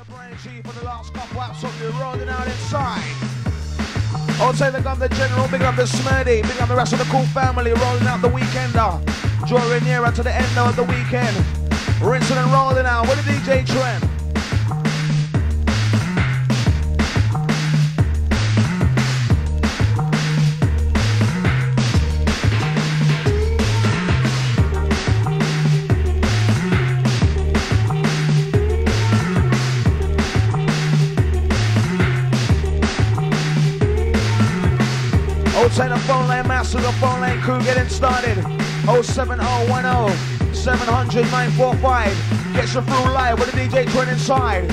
the Brian G for the last couple absolutely rolling out inside. I'll say the gun the general, big up the Smurdy, big up the rest of the cool family rolling out the weekender. Drawing nearer to the end of the weekend. Rinsing and rolling out with the DJ Trend. The phone line crew getting started. 07010 700 945. Gets you through live with the DJ Trend inside.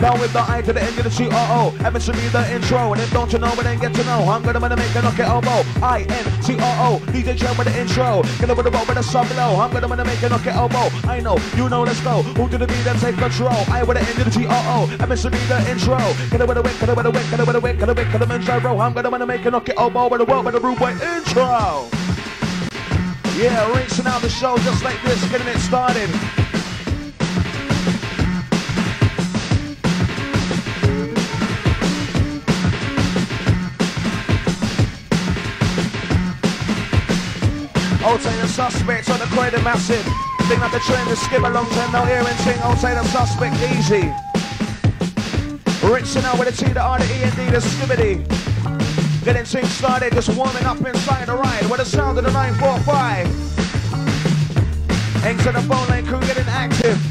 Down with the I to the end of the C O O. Happens to be the intro. And if don't you know, but then get to know. I'm gonna make a knock it elbow. I N T O O. DJ Trend with the intro. Get over the boat with the sub low. I'm gonna, gonna make a knock it elbow. I know, you know, let's go. Who to the beat and take control? I with the end of the T O O. Happens to be the intro. Get over the wick, get over the wick, get over the wick, the wick, over the gyro. I'm gonna, gonna make a knock it elbow with the world with the rude boy intro. Yeah, rinsing out the show just like this, getting it started. Outside the suspects on the corridor massive. Think like the trend, the skip along to no hearing thing. Outside the suspect easy. Rinsing out with the T, the R, the E, and D, the Skibadee. Getting things started, just warming up inside the ride with the sound of the 945. Hangs to the phone line crew getting active.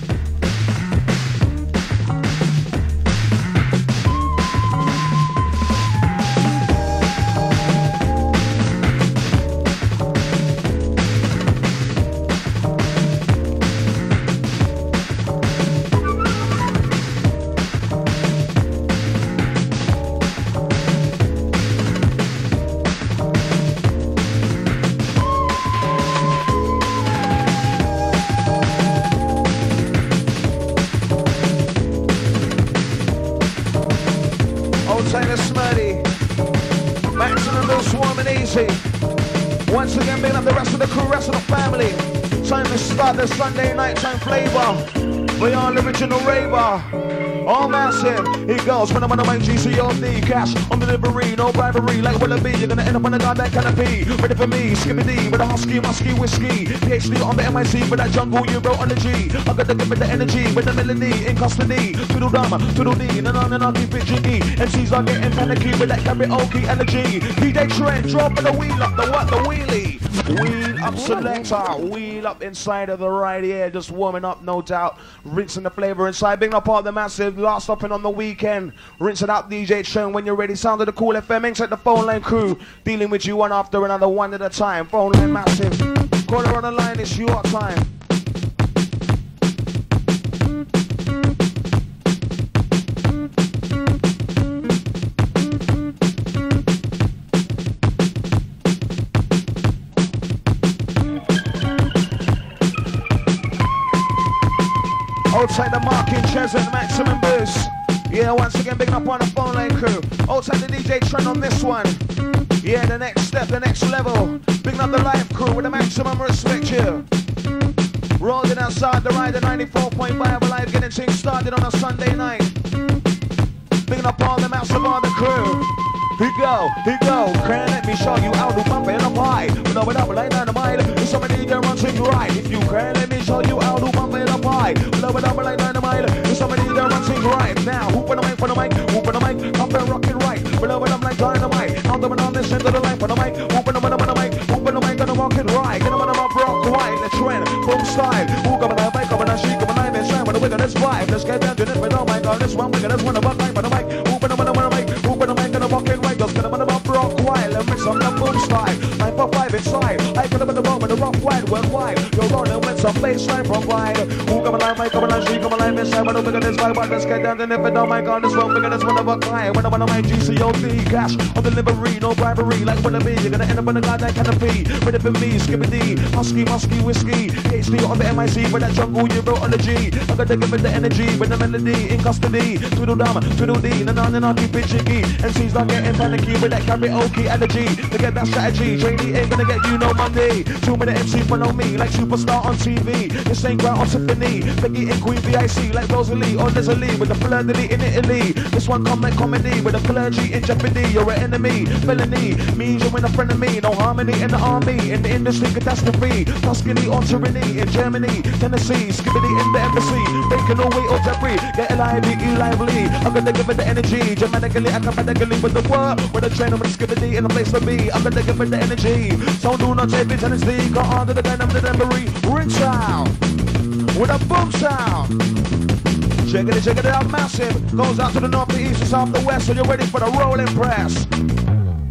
Flavor. We are the original raver. All massive. It goes on the main GCOD. Cash on delivery, no bribery. Like what it be, you're gonna end up on the goddamn canopy. Ready for me, Skibadee with a husky, musky whiskey. PhD on the MIC with that jungle you wrote on the G. I got to give it the energy with the melody in custody. Toodle dama, toodle D, and on and on, keep it jiggy. MCs are getting panicky with that karaoke energy. DJ Trend, dropping the wheel up, the what, the wheelie. Wheel selector, wheel up inside of the right here, just warming up, no doubt. Rinsing the flavor inside, big up all the massive, last stopping on the weekend. Rinsing out DJ Trend when you're ready. Sound of the Kool FM, inside the phone line crew, dealing with you one after another, one at a time. Phone line massive. Caller on the line, it's your time. Outside the marking the maximum boost. Yeah, once again, big up on the phone line crew. Outside the DJ trend on this one. Yeah, the next step, the next level. Big up the live crew with the maximum respect here. Rolling outside the ride, the 94.5 live, getting things started on a Sunday night. Big up all the massive on the crew. Here go, here go. Can let me show you how to bump it up high. No, it up like dynamite. Somebody can run things right. If you can, let me show you how to up high. No, it up like dynamite. If somebody can run things right. Now, whoop on the mic, for the mic, whoop on the mic, up and rock it right. Below it up like dynamite. Out them on this end of the line for the mic, whoop on the mic, on the mic, whoop on the mic, gonna rock it right. The mic, rock right. The trend, boom style. Who come on the mic, come on the sheet, come on the mic, shine with the wiggle, let's vibe. Let's get down to this, but oh my god, this one wiggle, this one about mic, for the mic, whoop on the mic, on the mic, whoop on the mic, gonna rock it right. Just the mic, rock wild, and mix on the boom style. Nine for five inside. I get them in the moment, the rock wide, worldwide. You're rolling with some baseline provide. Who come alive, mic, come alive, she come alive, inside, but wiggle, this vibe, but let's get down to if it don't my god, this one wiggle, this one of a kind. When I'm on my GCOD, cash on delivery, no bribery, like what it be. You're gonna end up on the goddamn canopy. Ready for me, Skibadee, husky, musky, whiskey. HD on the MIC with that jungle you wrote on the G. I gotta give it the energy with the melody in custody. Twiddle dama, twiddle D, na na na na, keep it jiggy. MC's not getting panicky with that karaoke energy. To get that strategy, trainee ain't gonna get you no money. Two minute MC follow me like superstar on TV. This ain't ground on symphony. me. Becky and Queen VIC like Rosalie or Leslie with the de in Italy. This one comment comedy with a clergy in jeopardy. You're an enemy, felony means you're in a friend of me. No harmony in the army, in the industry catastrophe. Tuscany or tyranny in Germany, Tennessee, Skibadee in the embassy. Making no way or debris. Get lively, you lively. I'm gonna give it the energy. Germanically, academically with the word. With the train, with the Skibadee in the place to be. I'm gonna give it the energy. So do not take it, Tennessee. Go on to the dynamic memory. Ring sound. With a boom sound. Check it, check it out, massive. Goes out to the north, the east, the south, the west. So you're ready for the rolling press.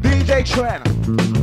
DJ Trend.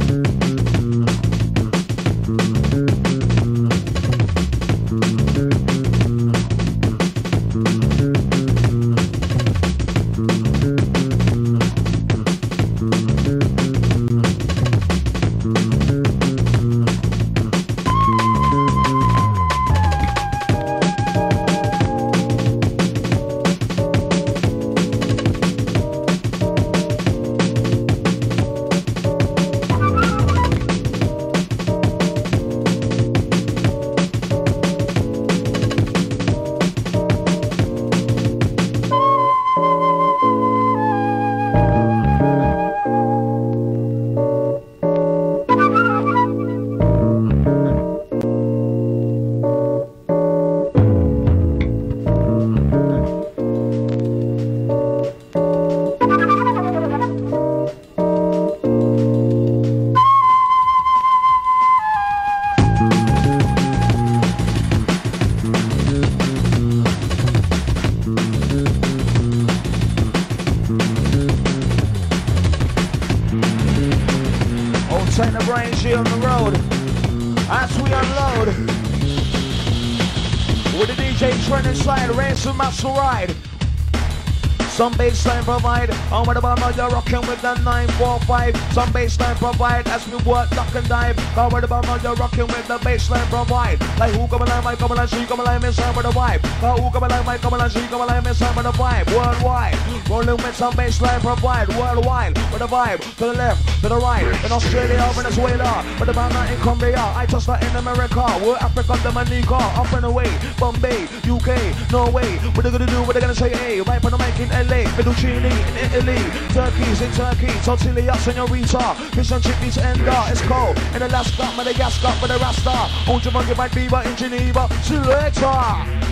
Baseline provide. On what about now you're rocking with the 945. Some baseline provide as we work, duck and dive. On what about now you're rocking with the baseline provide. Like who come alive, my come alive, she come alive, inside with the vibe. Now who come alive, my come alive, she come alive, inside with the vibe. Worldwide. Rolling with some baseline provide. Worldwide. With the vibe. To the left, to the right. In Australia, Venezuela. but the banana in Cumbria. I touch that in America. We're Africa, Dominica. Up and away. Bombay, UK, Norway. What they gonna do? What they gonna say? Hey, right on the mic in LA. Fettuccine in Italy, turkeys in Turkey, tortilla senorita, fish and chickpeas and uh, it's cold in Alaska, Madagascar with a Rasta, on Jamaica by Beaver in Geneva, selector.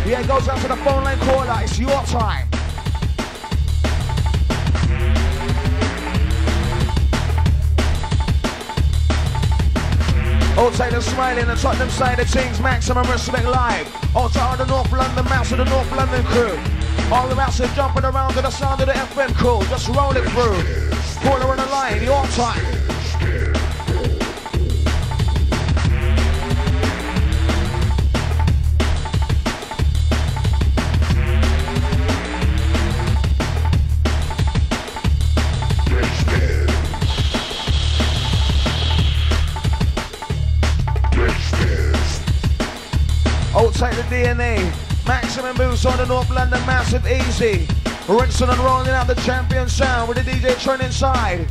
Yeah, goes out to the phone line caller, it's your time. Outside and smiling and Tottenham side of things, maximum respect live. Outside the North London, mouse of the North London crew. All the massive jumping around to the sound of the FM crew. Just roll it through. Corner on the line, your time. DNA. Maximum boost on the North London Massive Easy. Rinsing and rolling out the champion sound with the DJ Trend inside.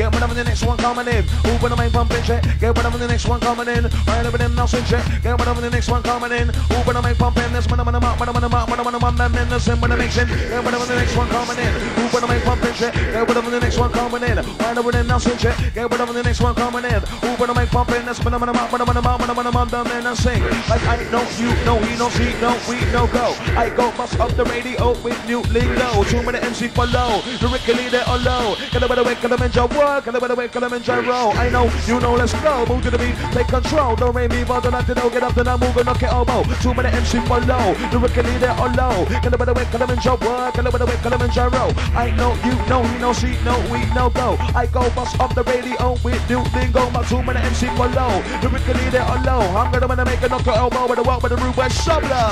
Get one of the next one coming in. Open the main pumping check. Get one of the next one coming in. Right over them Nelson check. Get one of the next one coming in. Open the main pumping. This one of them up. One of them up. One of them up. Them in the sim when it mixing. Get one of the next one coming in. Open the main pumping check. Get one of the next one coming in. Right over them Nelson check. Get one of the next one coming in. Open the main pumping. This one of them up. One of them up. One of them up. Them in the sing. Like I know you know he know she know we know go. I go bust up the radio with new lingo. Two minute MC follow. The Ricky leader on low. Get a better way. Get a mention word work, and the way Kilimanjaro. I know, you know, let's go. Move to the beat, take control. Don't make me bother not to know. Get up and I'm moving, knock it elbow. Two minute MC follow. The rookie leader on low. Get the way Kilimanjaro work, and the way Kilimanjaro. I know, you know, he know, she know, we know, go. I go bust up the radio with new lingo. My two minute MC follow. The rookie leader on low. I'm gonna wanna make a knock elbow with the walk with the root west solo.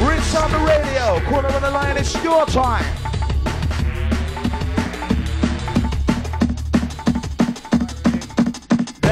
Rinse on the radio. Corner on the line, it's your time.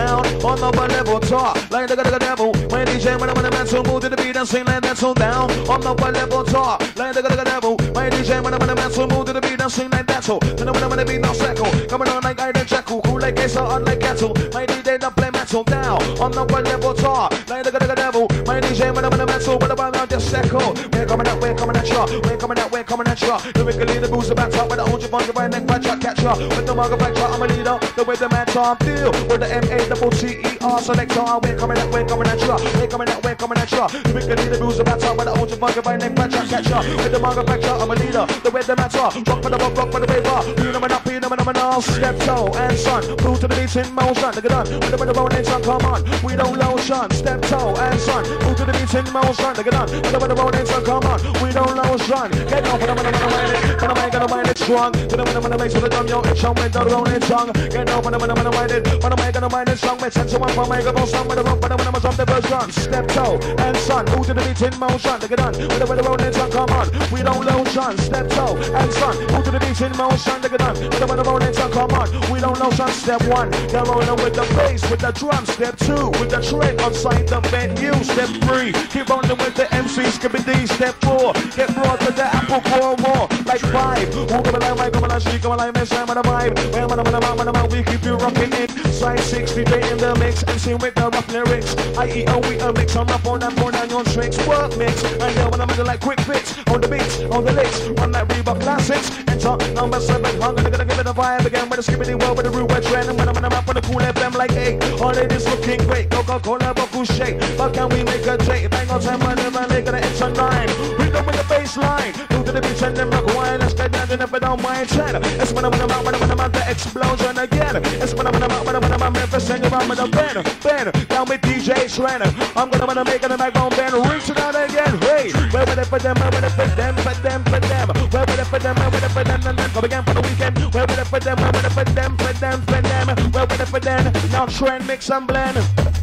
Down on the one level top, like the, devil. My DJ, when I'm in the mental move to the beat and sing like that, so down on the one level top, like the, devil. My DJ, when I'm in the mental move to the beat and sing like that, so then I'm in the beat now cycle, coming on like I the Jekyll, cool like Ace, on like Kettle. My DJ, the play metal down on the one level top, like the devil. My DJ, man, I'm in the mental, but I'm on just echo. We're coming out, we're coming at ya. We're coming out, we're coming at ya. Lyrically, the booze about top, but I hold you on your right neck, by track catcher. With the mugger back, I'm a leader. The way the man talk, deal. With the M A double T E R selector, we're coming out, we're coming at ya. We're coming out, we're coming at ya. Lyrically, the booze about top, but I hold you on your right neck, by track catcher. With the mugger back, I'm a leader. The way the man talk, rock for the rock, rock for the paper. Phenomenal, phenomenal, step toe and son. Move to the beat in motion, look at that. With the rolling sun, come on. We don't lotion, step toe and son. Move to the beat in motion, look at that. With the rolling sun, come on. We don't lotion. Get down for the money, money, money. For the money, gonna mind it strong. To the money, money, make the drum, yo, it's on with the rolling song. Get down for the money, money, mind it. For the money, gonna mind it strong. Make sense of one for my go song with the rock, but the money, drop the version. Step toe and son. Move to the beat in motion, look at that. With the rolling sun, come on. We don't lotion, step toe and son. Move to the beat in motion, look at that. With the rolling sun, come on. We don't lotion, step one. They're rolling with the bass, with the drum. Step two, with the track outside the venue. Step three, keep rolling with the MC, skipping D. Step four, get brought to the apple core war. Like five, who come alive, I come alive, she come alive, man, shine with the vibe. Well, man, man, man, man, man, we keep you rocking it. Side 60 day in the mix, and sing with the rough lyrics. I eat a we a mix, I'm up on that four down your tricks. Work mix, and yeah, when I'm in like quick fix on the beats, on the licks, on that Reebok classics. Enter number seven, I'm gonna, gonna give it a vibe again with the skippity world with the rude trend. And when I'm in the map with the Kool FM like hey, all ladies looking great. Coca-Cola, Boku shake, but can we make a date? Bang on time, man, never make it an extra nine. We done with the baseline, move to the beach and then rock wine. Let's get down to never don't mind ten. It's when I'm in the mouth, when I'm the mouth, the explosion again. It's when I'm in the mouth, when I'm the mouth, Memphis, and I'm in the Ben, Ben, down with DJ Trend. I'm gonna wanna make it a microphone Ben, reach it out again. Hey, where with it for them, where with it for them, for them, for them. Where with it for them, where with it for them, and then come again for the weekend. Where with it for them, where with it for them, for them, for them. Where with it for them, now trend, mix and blend.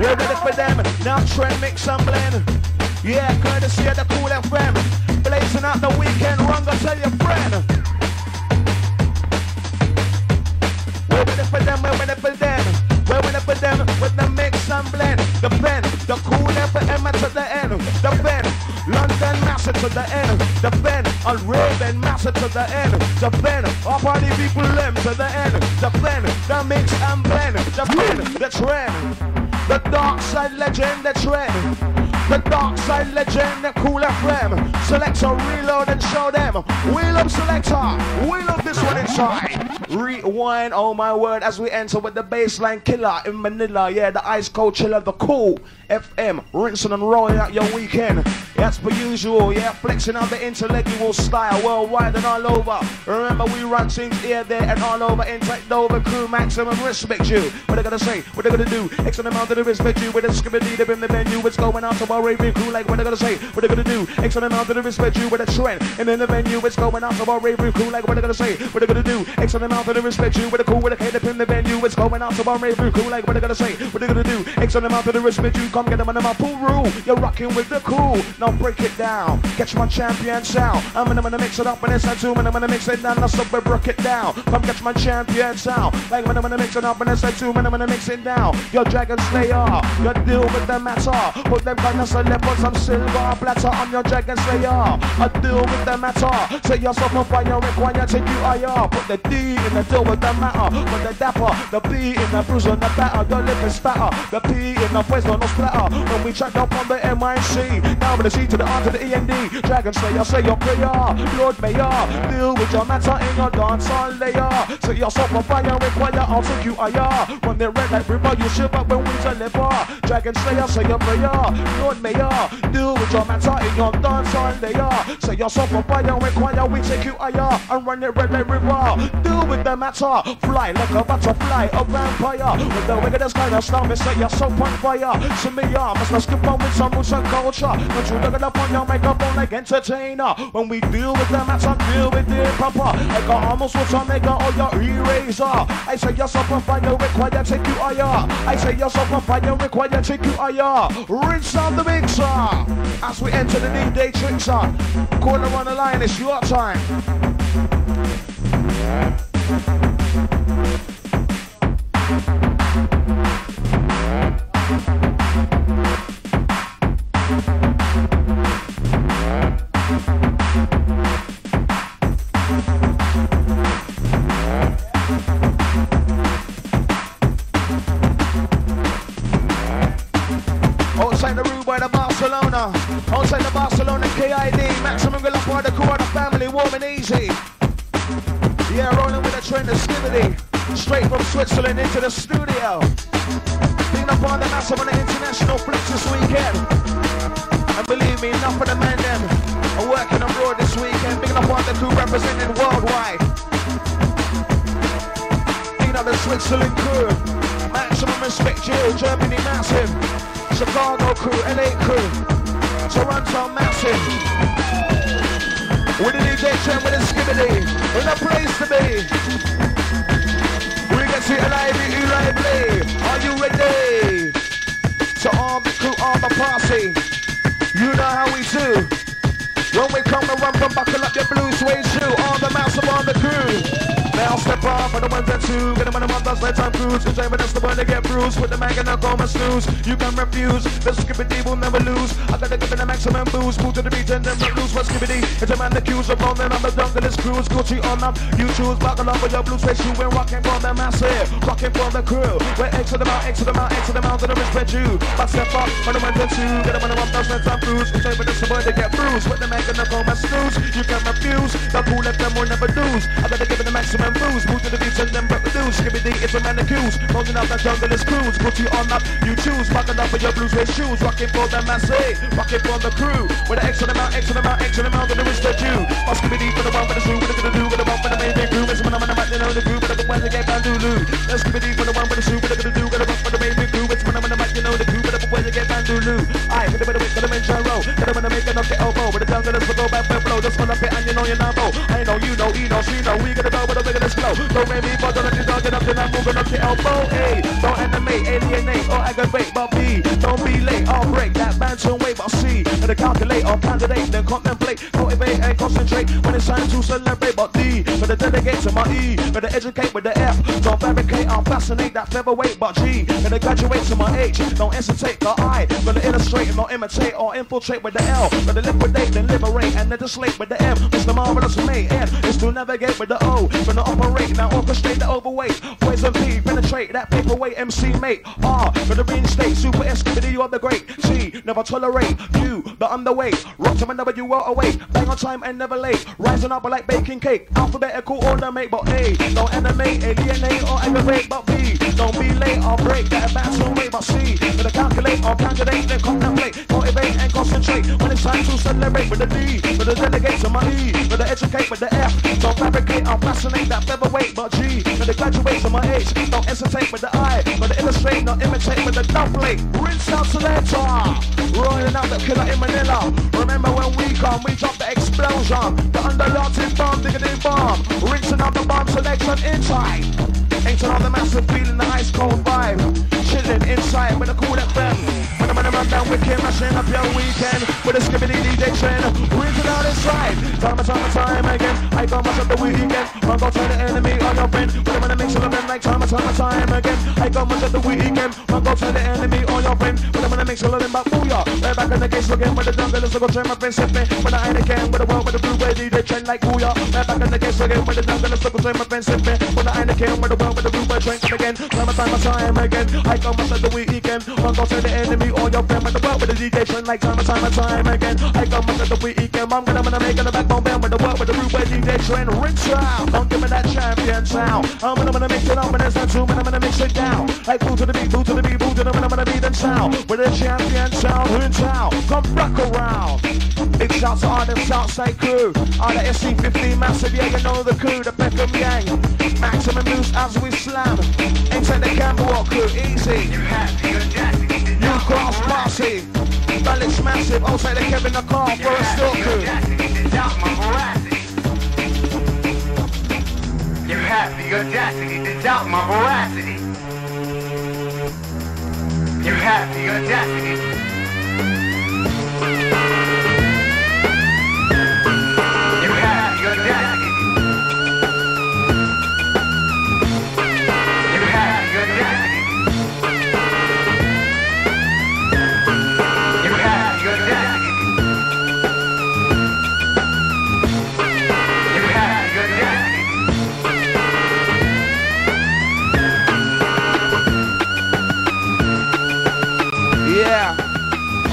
We're ready for them. Now trend mix and blend. Yeah, courtesy of the Kool FM. Blazing out the weekend. Run, go tell your friend. We're ready for them. We're ready for them. We're ready for them with the mix and blend. The pen, the Kool FM to the end. The pen, London massive to the end. The pen, on Raven massive to the end. The pen, all party people them to the end. The pen, the mix and blend. The pen, the trend. The dark side legend, the trend. The dark side legend, the Kool FM. Selector, reload and show them. We love selector. We love this one inside. Rewind, oh my word, as we enter with the baseline killer in Manila. Yeah, the ice cold chiller, the Kool FM. Rinsing and rolling out your weekend. That's per usual, yeah, flexing out the intellectual style worldwide and all over. Remember, we run things here, there, and all over. Intake over crew, maximum respect you. What they gonna say? What they gonna do? Excellent amount of the respect you with a skibbity dip in the venue. What's going on? So our raving crew, like what they gonna say? What they gonna do? Excellent amount of the respect you with a trend. And in the venue, what's going on? So our raving crew, like what they gonna say? What they gonna do? Excellent amount of respect you with a cool with a head up in the venue. It's going on? So our raving crew, like what they gonna say? What they gonna do? Excellent amount of respect you. Come get them under my pool rule. You're rocking with the cool. Now break it down. Catch my champion sound. I'm gonna, gonna mix it up and it's a two and I'm gonna mix it down. We break it down. Come catch my champion sound. Like when I'm gonna mix it up and it's a two and I'm gonna mix it down. Your dragon slayer. Your deal with the matter. Put them gunners and put some silver platter on your dragon slayer. I deal with the matter. Say yourself on fire, require take you higher. Put the D in the deal with the matter. Put the dapper, the B in the bruise on the batter. the lip is spatter. The P in the poison, no splatter. When we check up on the MIC, now with the C to the R to the E and D. Dragon slayer, say your prayer. Lord Mayor, deal with your matter in your dance on layer. Say yourself on fire, require I'll take you higher. When they red like river, you shiver when we deliver. Dragon slayer, say your prayer. Lord Mayor, deal with your matter in your dance on layer. Say yourself on fire, require we take you higher. And run it red like river. Deal with the matter, fly like a butterfly, a vampire. With the wickedest kind of stuff, say you're so on fire. So me, yeah, must not skip on with some roots and culture. Don't you look it up on your microphone like entertainer. When we deal with the matter, deal with it proper. I got almost what I make all your eraser. I say yourself on fire, require take you higher. I say yourself on fire, require take you higher. Rinse out the mixer. As we enter the new day trickser. Corner on the line, it's your time. CID, Thank you. Time cruise. Enjoy but that's the one to get bruised. With the mag and the coma snooze. You can refuse. The skippity will never lose. I gotta give it a maximum boost. Move to the beat and then lose. What skippity? It's a man accused of rolling on the junglist cruise. Gucci on up. You choose. Buckle up with your blue suede shoe and rocking for the massive. Rocking for the crew. We're X to the mount, X to the mount, X to the mount. And respect you. But step up for the ones that two. Get them on the one that's time cruise. Enjoy but that's the one to get bruised. With the mag and the coma snooze. You can refuse. The cool left them will never lose. I gotta give a maximum booze. Move to the beats and then break the news. Give me the it's a man accused. Holding out that jungle is cruise. Put you on up, you choose. Rocking up with your blues with shoes. Rocking for the massive. Rocking for the crew. With the X on the mount, X on the mount, X on the mount, gonna respect you. I'll skip for the one for the shoe. What gonna do? Gonna bump for the main big crew. It's when I'm on the mic, you know the crew. But I'm when they get bandulu. Let's skip it for the one for the shoe. What gonna do? Gonna bump for the main big crew. It's when I'm on the mic, you know the crew. When they get bandulu. I hit the better with the main gyro. Get them when I make up the elbow. With the tongue, gonna go back, flow. Just wanna fit and you know you're not I know you know, he knows, she know. We gonna go with a bigger flow. Don't make me bother let you dog it up, then I'm moving up your elbow. A, don't animate, alienate, or aggravate, but B, don't be late, or break that bantam way, but C, and the calculate or candidate, then contemplate, motivate and concentrate. When it's time to celebrate, but D, for the delegate to my E, for the educate with the F, don't fabricate, I'll fascinate that featherweight, but G, and the graduate to my H, don't hesitate, the I, the illustrate, and not imitate or infiltrate with the L, for the liquidate, then liberate, and legislate with the M, it's the marvelous me, N, is to navigate with the O, for the operate, now orchestrate the overweight. Poison P, penetrate that paperweight MC mate. R, for the reinstate, super escapade, you are the great. C, never tolerate. you but on the underweight. Rock to my W, well awake. Bang on time and never late. Rising up like baking cake. Alphabetical order, mate, but A, don't animate, alienate or aggravate, but B, don't be late or break. That advance will wait, but C, the calculate or candidate, then contemplate, motivate and concentrate. When it's time to celebrate with the D, for the delegate to my E, for the educate with the F. Don't fabricate or fascinate that featherweight, but G, for the graduate to my H. Don't hesitate with the eye, but illustrate, not imitate with the doublet. Rinse out selector, rolling out the killer in Manila. Remember when we come, we drop the explosion. The underlotted bomb, digging bomb. Rinsing out the bomb selection inside. Ain't on the massive feeling the ice cold vibe. Chilling inside with a Kool FM. When I'm on the run down with Kim, mashing up your weekend. With a Skibadee DJ trend. Rinsing out inside. Time and time and time again. I go much of the weekend. Run go turn the enemy on your friend. When I'm in the mix of them like time and time and time again. I go much of the weekend. Run go turn the enemy on your friend. When I'm in the mix of them back booyah. Right back in the case again. With the jungle is go turn my friend sipping. When I ain't again. With the world with the blue way DJ trend like booyah. Right back in the case again. With the jungle is go turn my friend sipping. When I ain't again. With the world with the blue way trend again. Time and time and time again. I go much of the weekend. Run go turn the enemy on your friend. With the world with the DJ trend like time and time and time again. I much of the weekend. I'm gonna, I'm gonna make it a backbone band with the world with the blue way DJ trend. Rinse out. Don't give me that champion sound. I'm gonna, gonna mix it up and it's not two, and I'm gonna mix it down. Like boo to the beat, boo to the beat, boo to the beat, I'm gonna beat them sound. With the champion sound, rinse out. Come back around. Big shouts to all them Southside crew. All the SE15 massive, yeah, you know the crew, the Peckham gang. Maximum moves as we slam. Enter the Camberwell crew, easy. You cross Marcy. Balance massive, outside the Kevin the car for a store crew. You have the audacity to doubt my veracity. You have the audacity.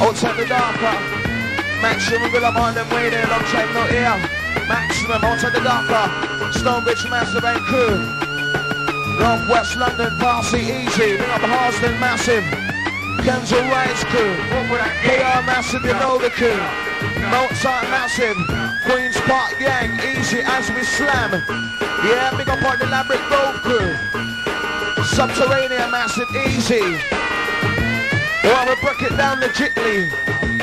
Yeah. Outside Maximum, good up on them waiting, I'm checking no ear. Maximum, on to the doctor. Stonebridge, Massive and crew. Northwest London, Parsi, easy. Bring up Harlesden, massive. Kensal Rise crew. KR massive, you know the crew. Mozart massive. Queen's Park gang, easy as we slam. Yeah, big up on the Elaborate Road crew. Subterranean massive, easy. Well, we break it down legitly.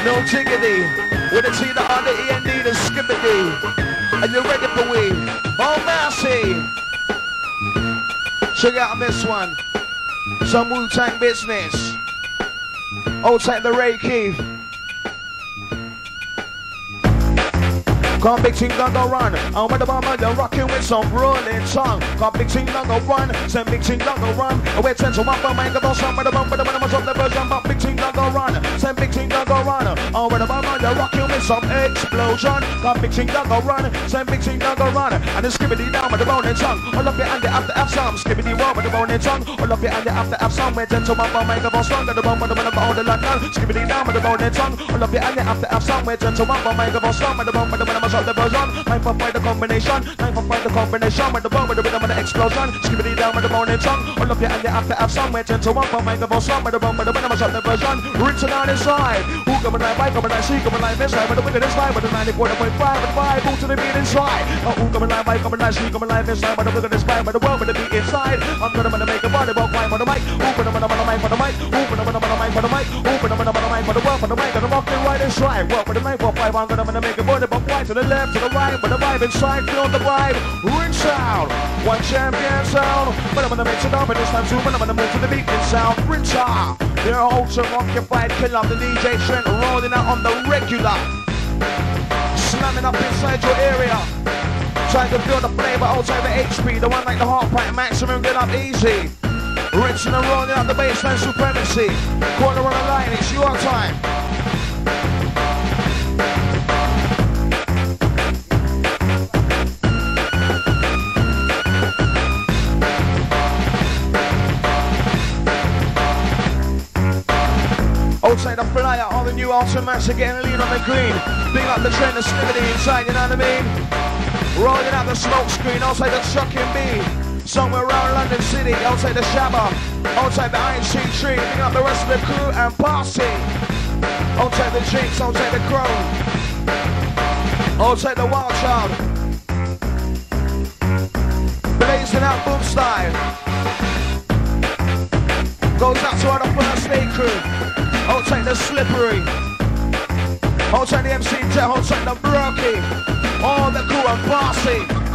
No jiggity. With a T, the R, the E, and D, the Skibadee. And you're ready for we? Oh, mercy. Check out this one. Some Wu-Tang business. Old type the Ray Keith. Come big team don't go run. I'm with the bomber, you're rocking with some rolling tongue. Come big team don't go run. Send big team don't go run. Away ten to one for my go some with the bomber, the bomber of the version. But big team don't go run. Send big team don't go run. I'm with the bomber, you're rocking with some explosion. Come big team don't go run. Send big team don't go run. And then skibbity down with the rolling tongue. All up it and the after F some. Skibbity roll with the rolling tongue. All up it and the after F some. With ten to one for my go strong. The bomber, the bomber of the London. Skibbity down with the rolling tongue. All up it and the after F some. With ten to one for my go strong. With the bomber, the bomber of the version. Time for fight the combination. Time for fight the combination. With the bomb, with the rhythm, and the explosion. Skibbity down with the morning song. All of you and you have to have some way to one for microphone song. With the bomb, with the rhythm, and the version. Written on inside. Who coming like bike, coming like she, coming like this side. With the wicked inside. With the 94.5 and 5. Move to the beat inside. Oh, who coming like bike, coming like she, coming like this side. With the wicked inside. With the world, with the beat inside. I'm gonna, make a body walk climb on the mic. Open them, on the mic for the mic. Open them, on the mic for the mic. Open on the mic for the world, for the work on the mic. And I'm walking right and inside. Work with the 945. I'm gonna, gonna make a body walk right to the left, to the right. With the vibe inside feel the vibe. Ring sound, one champion sound. But I'm gonna mix it up, and this time too. But I'm gonna move to the beat and sound. Ring sound. They're ultra occupied killer. The DJ Trend rolling out on the regular. Slamming up inside your area. Trying to feel the flavor outside the HP. The one like the heart pipe, maximum get up easy. Rinsing and rolling out the baseline supremacy. Corner on the line, it's your time. Outside the flyer, all the new Ultimats are getting lean on the green. Big up the trend of snivelly inside, you know what I mean? Rolling out the smoke screen, outside the Chucking B. Somewhere around London City, outside the Shabba, outside the Iron Sheet Tree, big up the rest of the crew and party. Outside the Jinx, outside the Crow. Outside the Wild Child. Blazing out boom style. Goes out to all the first aid crew. Tight the slippery. Tight the MC Jet. Tight the Brokey. All the crew are bossy.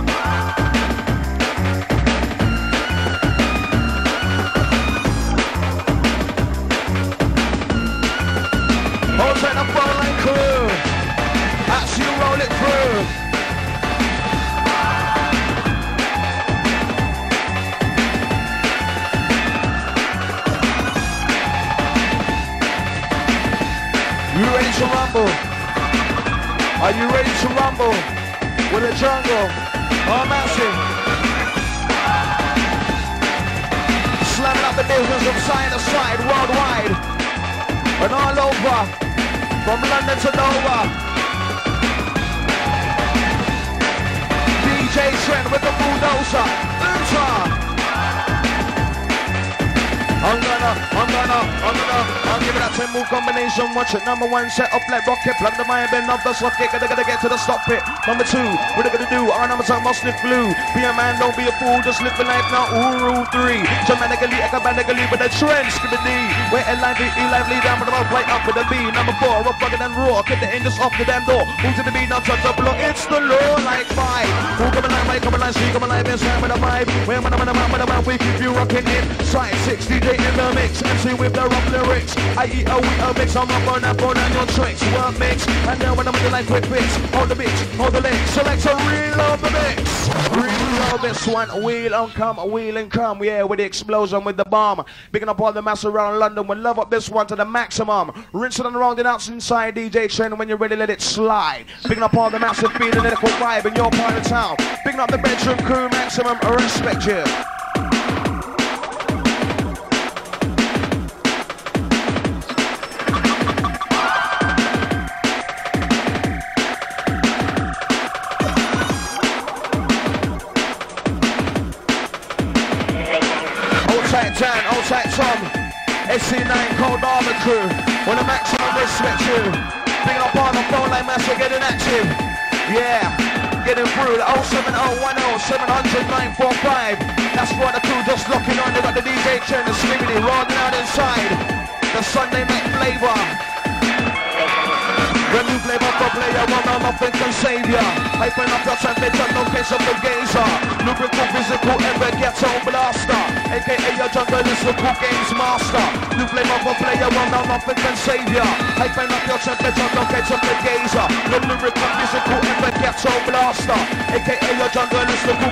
With the jungle? Oh, massive. Slamming up the business from side to side, worldwide. And all over. From London to Nova. DJ Trend with the bulldozer. I'm gonna, I'm gonna, I'm gonna, I'll give it that 10 move combination. Watch it, number one, set up like rocket. Plug the mind, bend off the socket. Gotta, gotta get to the stop it. Number two, what they gonna do? Our number time, must sniff glue. Be a man, don't be a fool, just live a life now. Ooh, rule three. Dramatically, acrobatically, with the trend, skip the D. Where a lively, e lively, down with the mouth, right up with the B. Number four, rough, rugged, and raw. Get the engines off the damn door. Move to the beat, now touch the blow. It's the law, like five. Who come alive, right, come alive, see, come alive, inside with a vibe. Where, man, man, man, man, man, we keep you rocking it. Side 60 in the mix. MC with the rough lyrics. I eat a wheat a mix. I'm not burn up on your tricks. One mix. And then when I'm in the line, quick fix. Hold the bitch, hold the leg. Select a real of the mix. Real love this one. Wheel on come, wheel and come. Yeah, with the explosion, with the bomb. Picking up all the mass around London. We love up this one to the maximum. Rinsing and rounding out inside DJ Train. When you're ready, let it slide. Picking up all the massive feeling, equal vibe in your part of town. Picking up the bedroom crew, maximum respect you. C9 Cold Armor crew. With a maximum respect to. Bring up on the phone line, man, so getting active. Yeah, getting through the 07010 That's for the crew just locking on. They got the DJ turn the slimmity rolling out inside. The Sunday night flavor. When you play for player, one on nothing can save ya. Hyping up your temperature, no case of the gazer. Lyrical, physical, ever ghetto blaster. AKA your jungle games master. You play for player, one on nothing can save ya. Hyping up your temperature, no case of the gazer. No lyrical, physical, ever ghetto blaster. AKA your jungle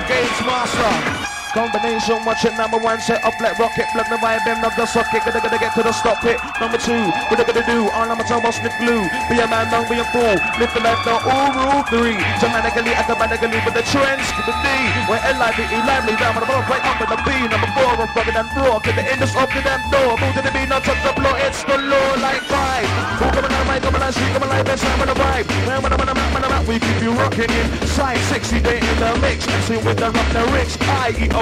games master. Combination watching number one set up like rocket plug the vibe in of the socket gonna gonna get to the stop it number two what they gonna do all I'm a almost snip glue be a man don't be a fool live the life the all rule three dramatically academically with the trends to the D where L-I-V-E lively down on the ball right up with the B number four I'm fucking and raw get the indus up to them door move to the B not touch the floor it's the law like five who coming on mic coming on street coming like this I'm on the vibe man on the map on the map we keep you rocking inside 60 day in the mix see with the rock the rich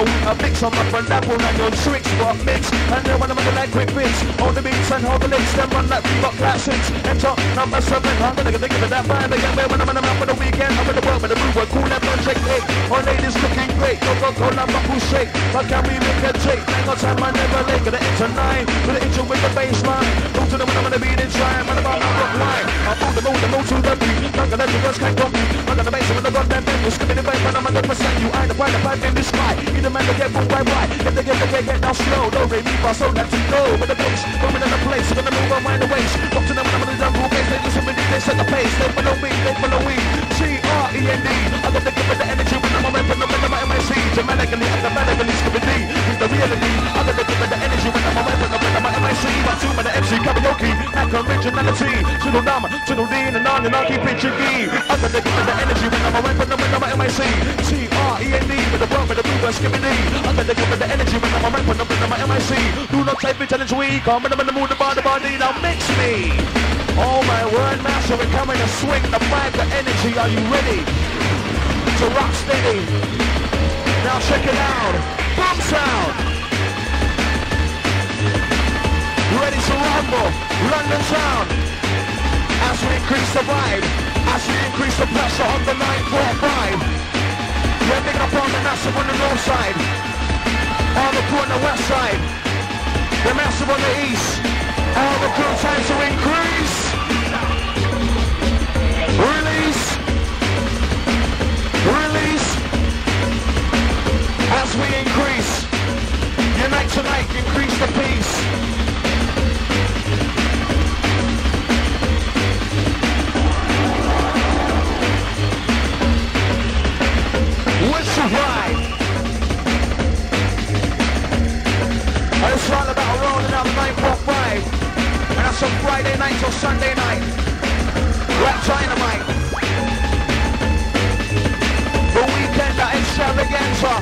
I-E-O a mix on my front apple and your tricks. What mix and then when I'm like quick bits on the beats and hold the links then run like rock classics enter number seven I'm gonna think of that vibe again. When I'm map for the weekend. I'm in the world with the move cool and project eight all ladies looking great. Coca Cola buckle shake. But can we make a take hang on time I never late. Gonna enter nine the intro with the baseline move to the when I'm gonna beat and try when I'm on the rock line. I move the move the move to the beat. I'm gonna let the rest can't come I'm gonna bass with the goddamn beat we're skipping the bass when I'm 100% you. Ain't the of five in the sky. Either man to get moved right right. They get the get, get now slow. Don't re me for so that you know. With the bass, moving in the place, we're gonna move on mind the. Up to them I'm the jungle case, they listen to me, they set the pace. They follow me, they follow me. G-R-E-N-D. I give it the energy when I'm a rap in the middle of my. Dramatically, automatically, skipping D. With the reality, I got to give it the energy when I'm a rap in the middle of my MIC. My two the MC, karaoke, of originality. The Nama, to the D, and on and on, keep it D. I got to give it the energy when I'm a rap in the middle of my MIC. T-R-E-N-D. With the world, with the blue, skipping D. I to give it the energy when I'm a in the middle of my MIC. Do not take me challenge week. I'm in the mood, the body, body, now mix me. Oh my word, master, we're coming to swing the mic, the energy. Are you ready to rock steady? Now check it out. Boom sound. Ready to rumble. London sound. As we increase the vibe. As we increase the pressure on the 945. We're picking up on the massive on the north side. On the crew on the west side. The massive on the east. All the crew time to increase. Release. Release. As we increase. Unite tonight, increase the peace. Ride? And it's all about rolling up 945. And that's from Friday night till Sunday night. Rap Dynamite. The weekend at extravaganza.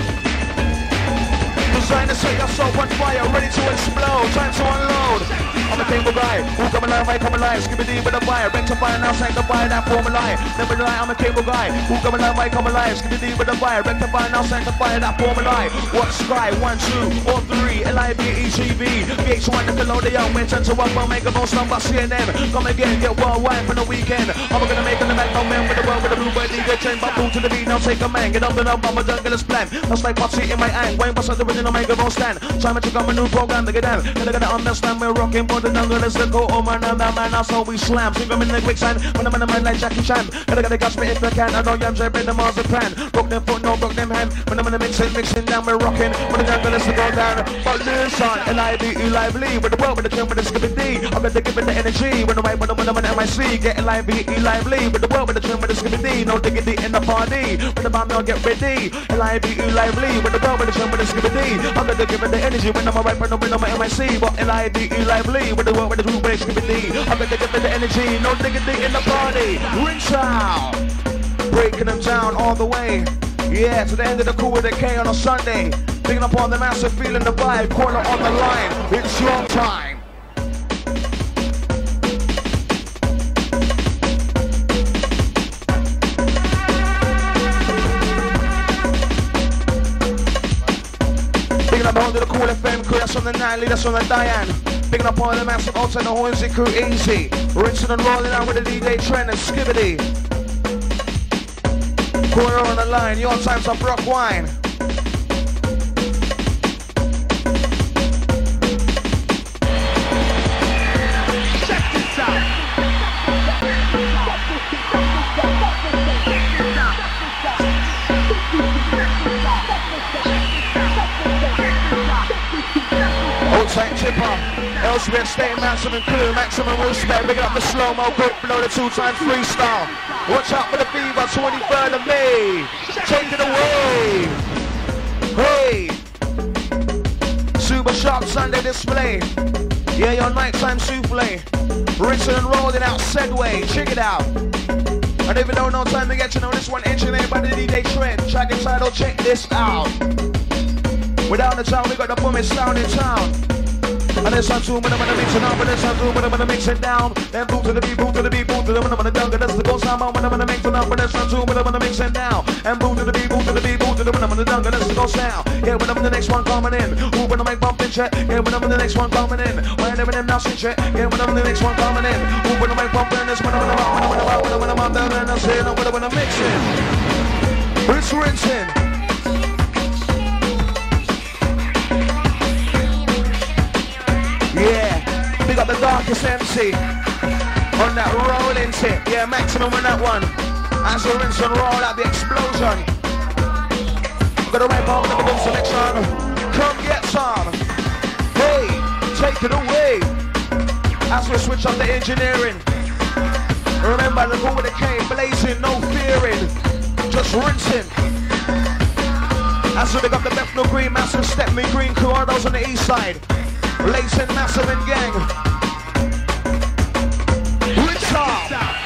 Designed to set yourself on fire, ready to explode, time to unload. I'm a cable guy, who come alive, I come alive, skip it with a fire, rectify now, sanctify that form alive. Never lie, I'm a cable guy, who come alive, I come alive, skip it with a fire, rectify now, sanctify that form alive. What sky, one, two, or three, L-I-V-E-G-V, VH1 the Nickelodeon, went into one, one, make a most number, CNN, come again, get worldwide for the weekend. I'm gonna make an event, no man with the world with the blue bird, DJ chain, but to the beat, now take a man, get up the number, I'm a jungle plan. That's like Potsy in my hand, Wayne Boss the original microphone stand. Trying to check out my new program to get down. And I gotta understand we're rocking for the jungle, let's go, oh man, man, man, that's how we slam. Sing them in the quicksand, when I'm in the man like Jackie Chan. I gotta catch me if I can, I know I'm Jay, the marzipan. Broke them foot, no, broke them hand. When I'm in the mixing, mixing down, we're rocking. When the jungle, let's go down. But listen, L-I-V-E lively, with the world, with the tune, with the skipping D. I'm gonna give it the energy, when I'm right, when I'm in MIC. Get L-I-V-E lively, with the world, with the tune, with the skipping D. No diggity in the party, when the bomb, y'all get ready. L-I-V-E lively, with the world, with the tune, with the skipping D. I'm gonna give it the energy, when I'm right, when I'm in MIC. But L-I-V-E lively, with the world, with the. I'm gonna give it the energy, no diggity in the party. Ring sound, breaking them down all the way. Yeah, to the end of the cool with the K on a Sunday. Picking up on the massive feeling the vibe, corner on the line. It's your time. Picking up the Kool FM that's on the Natalie, that's on the Diane. Picking up all the massive outside the horns, it crew easy. Rinsing and rolling out with the DJ Trend and Skibadee. Corner on the line, your time's up rock wine. Outside chipper, Elsewhere stay maximum crew, maximum respect. Big up the slow-mo quick blow, the two times freestyle. Watch out for the fever, 23rd of May. Take it away. Hey. Super sharp Sunday display. Yeah, your nighttime souffle. Rinsing and rolling out, Segway, check it out. I don't even know no time to get to know this one engineered by the DJ Trend. Track and title, check this out. Without the town, we got the booming sound in town. And there's some two, but I'm gonna mix it up, but there's some two, but I'm gonna mix it down. Then boom to the beat, boom to the beat, boom to the I'm gonna dunk it, that's the ghost sound, but I'm gonna mix it up, but there's some two, but I'm gonna mix it down. And boom to the beat, boom to the beat, boom to the I'm gonna dunk it, that's the ghost sound. Yeah, when I'm the next one coming in. Who when I make bumping check? Yeah, when I'm the next one coming in. When I'm in them now check? Yeah, when I'm the next one coming in. Who when I make bumping this, when I'm when I'm the rock, when I'm the rock, when I'm the saying, when I'm in the mixing. It's rinsing. Up MC on that rolling tip. Yeah, maximum on that one. As we rinse and roll out the explosion. Got a right ball, the boom selection. Come get some. Hey, take it away. As we switch up the engineering. Remember, the go with the K, blazing, no fearing. Just rinsing. As we pick up the Bethnal Green, massive Stepney Green crew, on the east side. Lace and Massive and Gang. What's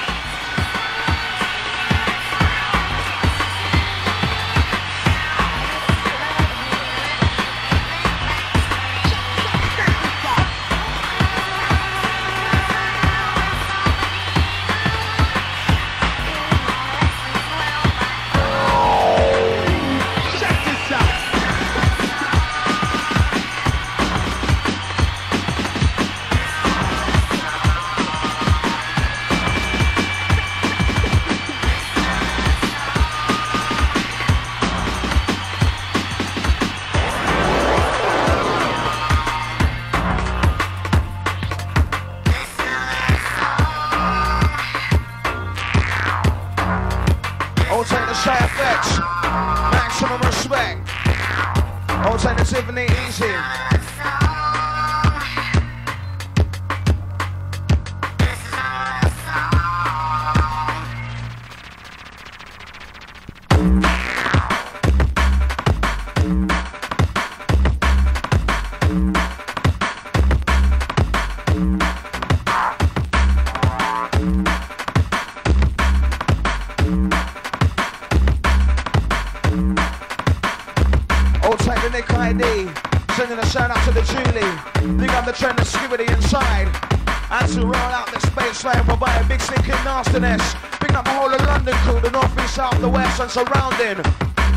surrounding.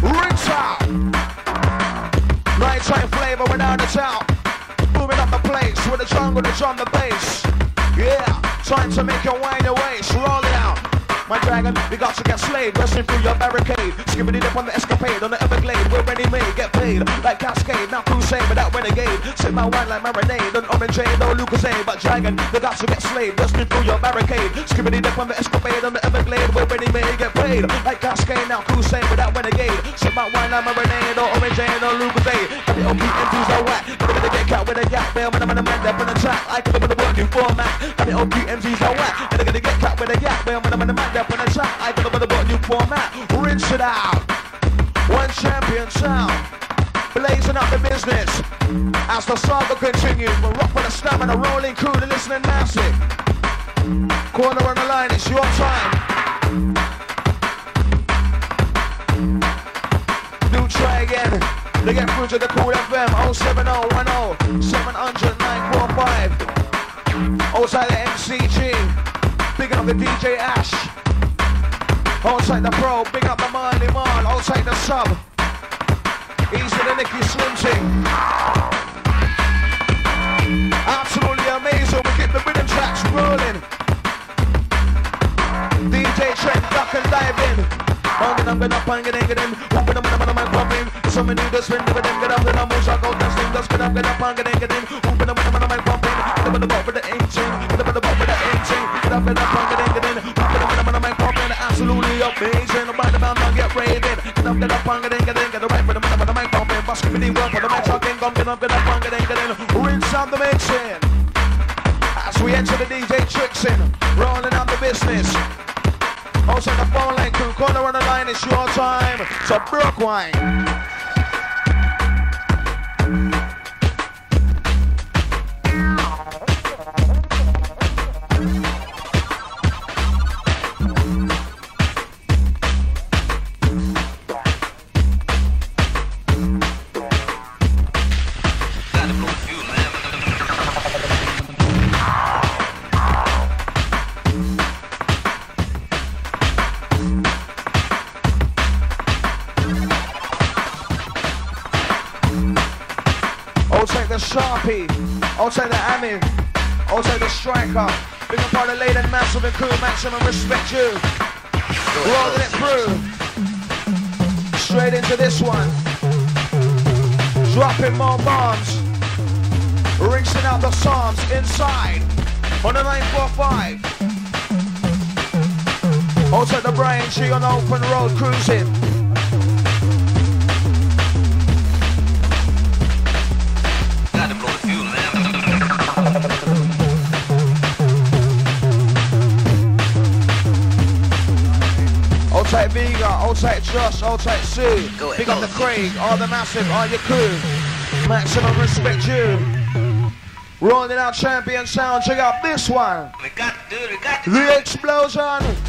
Rinse out. Nighttime flavor without a doubt. Booming up the place with the jungle, the drum, the bass. Yeah, time to make your wine your waist. Roll it out. My dragon, we got to get slayed, rushing through your barricade. Skipping it up on the escapade, on the Everglade. We're ready made, get paid like Cascade. Now crusade without renegade. Sip my wine like marinade, on orange no Lucozade. But dragon, we got to get slayed, rushing through your barricade. Skipping it up on the escapade, Sip my wine like marinade, no orange no Lucozade. WOP MCs are whack. Gonna get cat with a gap, man. When I'm in the man, up on the track. I come up with a working format. WOP MCs are whack. And they're gonna get cat with a gap, man. When I'm in the man, up on the track. I come up with a brand new format. Rinse it out. One champion sound. Blazing up the business. As the saga continues, we're rock with a stamina, rolling crew, the listening massive. Corner on the line, it's your time. They get through to the Kool FM 07010 700 945. Outside the MCG, big up the DJ Ash. Outside the pro, big up the Marley Marl. Outside the sub, easy the Nicky Slim Absolutely amazing, we get the rhythm tracks rolling. DJ Trend, duck and dive in get up and get in. Whooping them, them, them, pumping. So many this, when never them get up, then I'm motion, go dance, just get up, get up, and get in, get in. Whooping them, them, them, pumping. Get up in the ball for the ancient, get up in the ball for the ancient. Get up, get up, and get in, get in. Whooping them, them, them, pumping. Absolutely amazing. Nobody bound to get raided. Get up, get up, and get in, get in. Right for the them, them, pumping. Basket me the work for the man talking, come, get up, get up, and get in, get in. Rinse out the mixing. As we enter the DJ Trixin, rolling out the business. Also the phone line crew, corner on the line, it's your time. So broke I'll take the Amin. I'll take the striker. Big up all the lady and massive and crew. Maximum respect you. Rolling it through. Straight into this one. Dropping more bombs. Rinsing out the Psalms inside. On the 945. I'll take the Brian G on open road cruising. Vega, outside Josh, outside Sue. Go Big up the Craig, all the massive, all your crew. Maximum respect you. Rolling out champion sound, check out this one. We got to do we got to The explosion.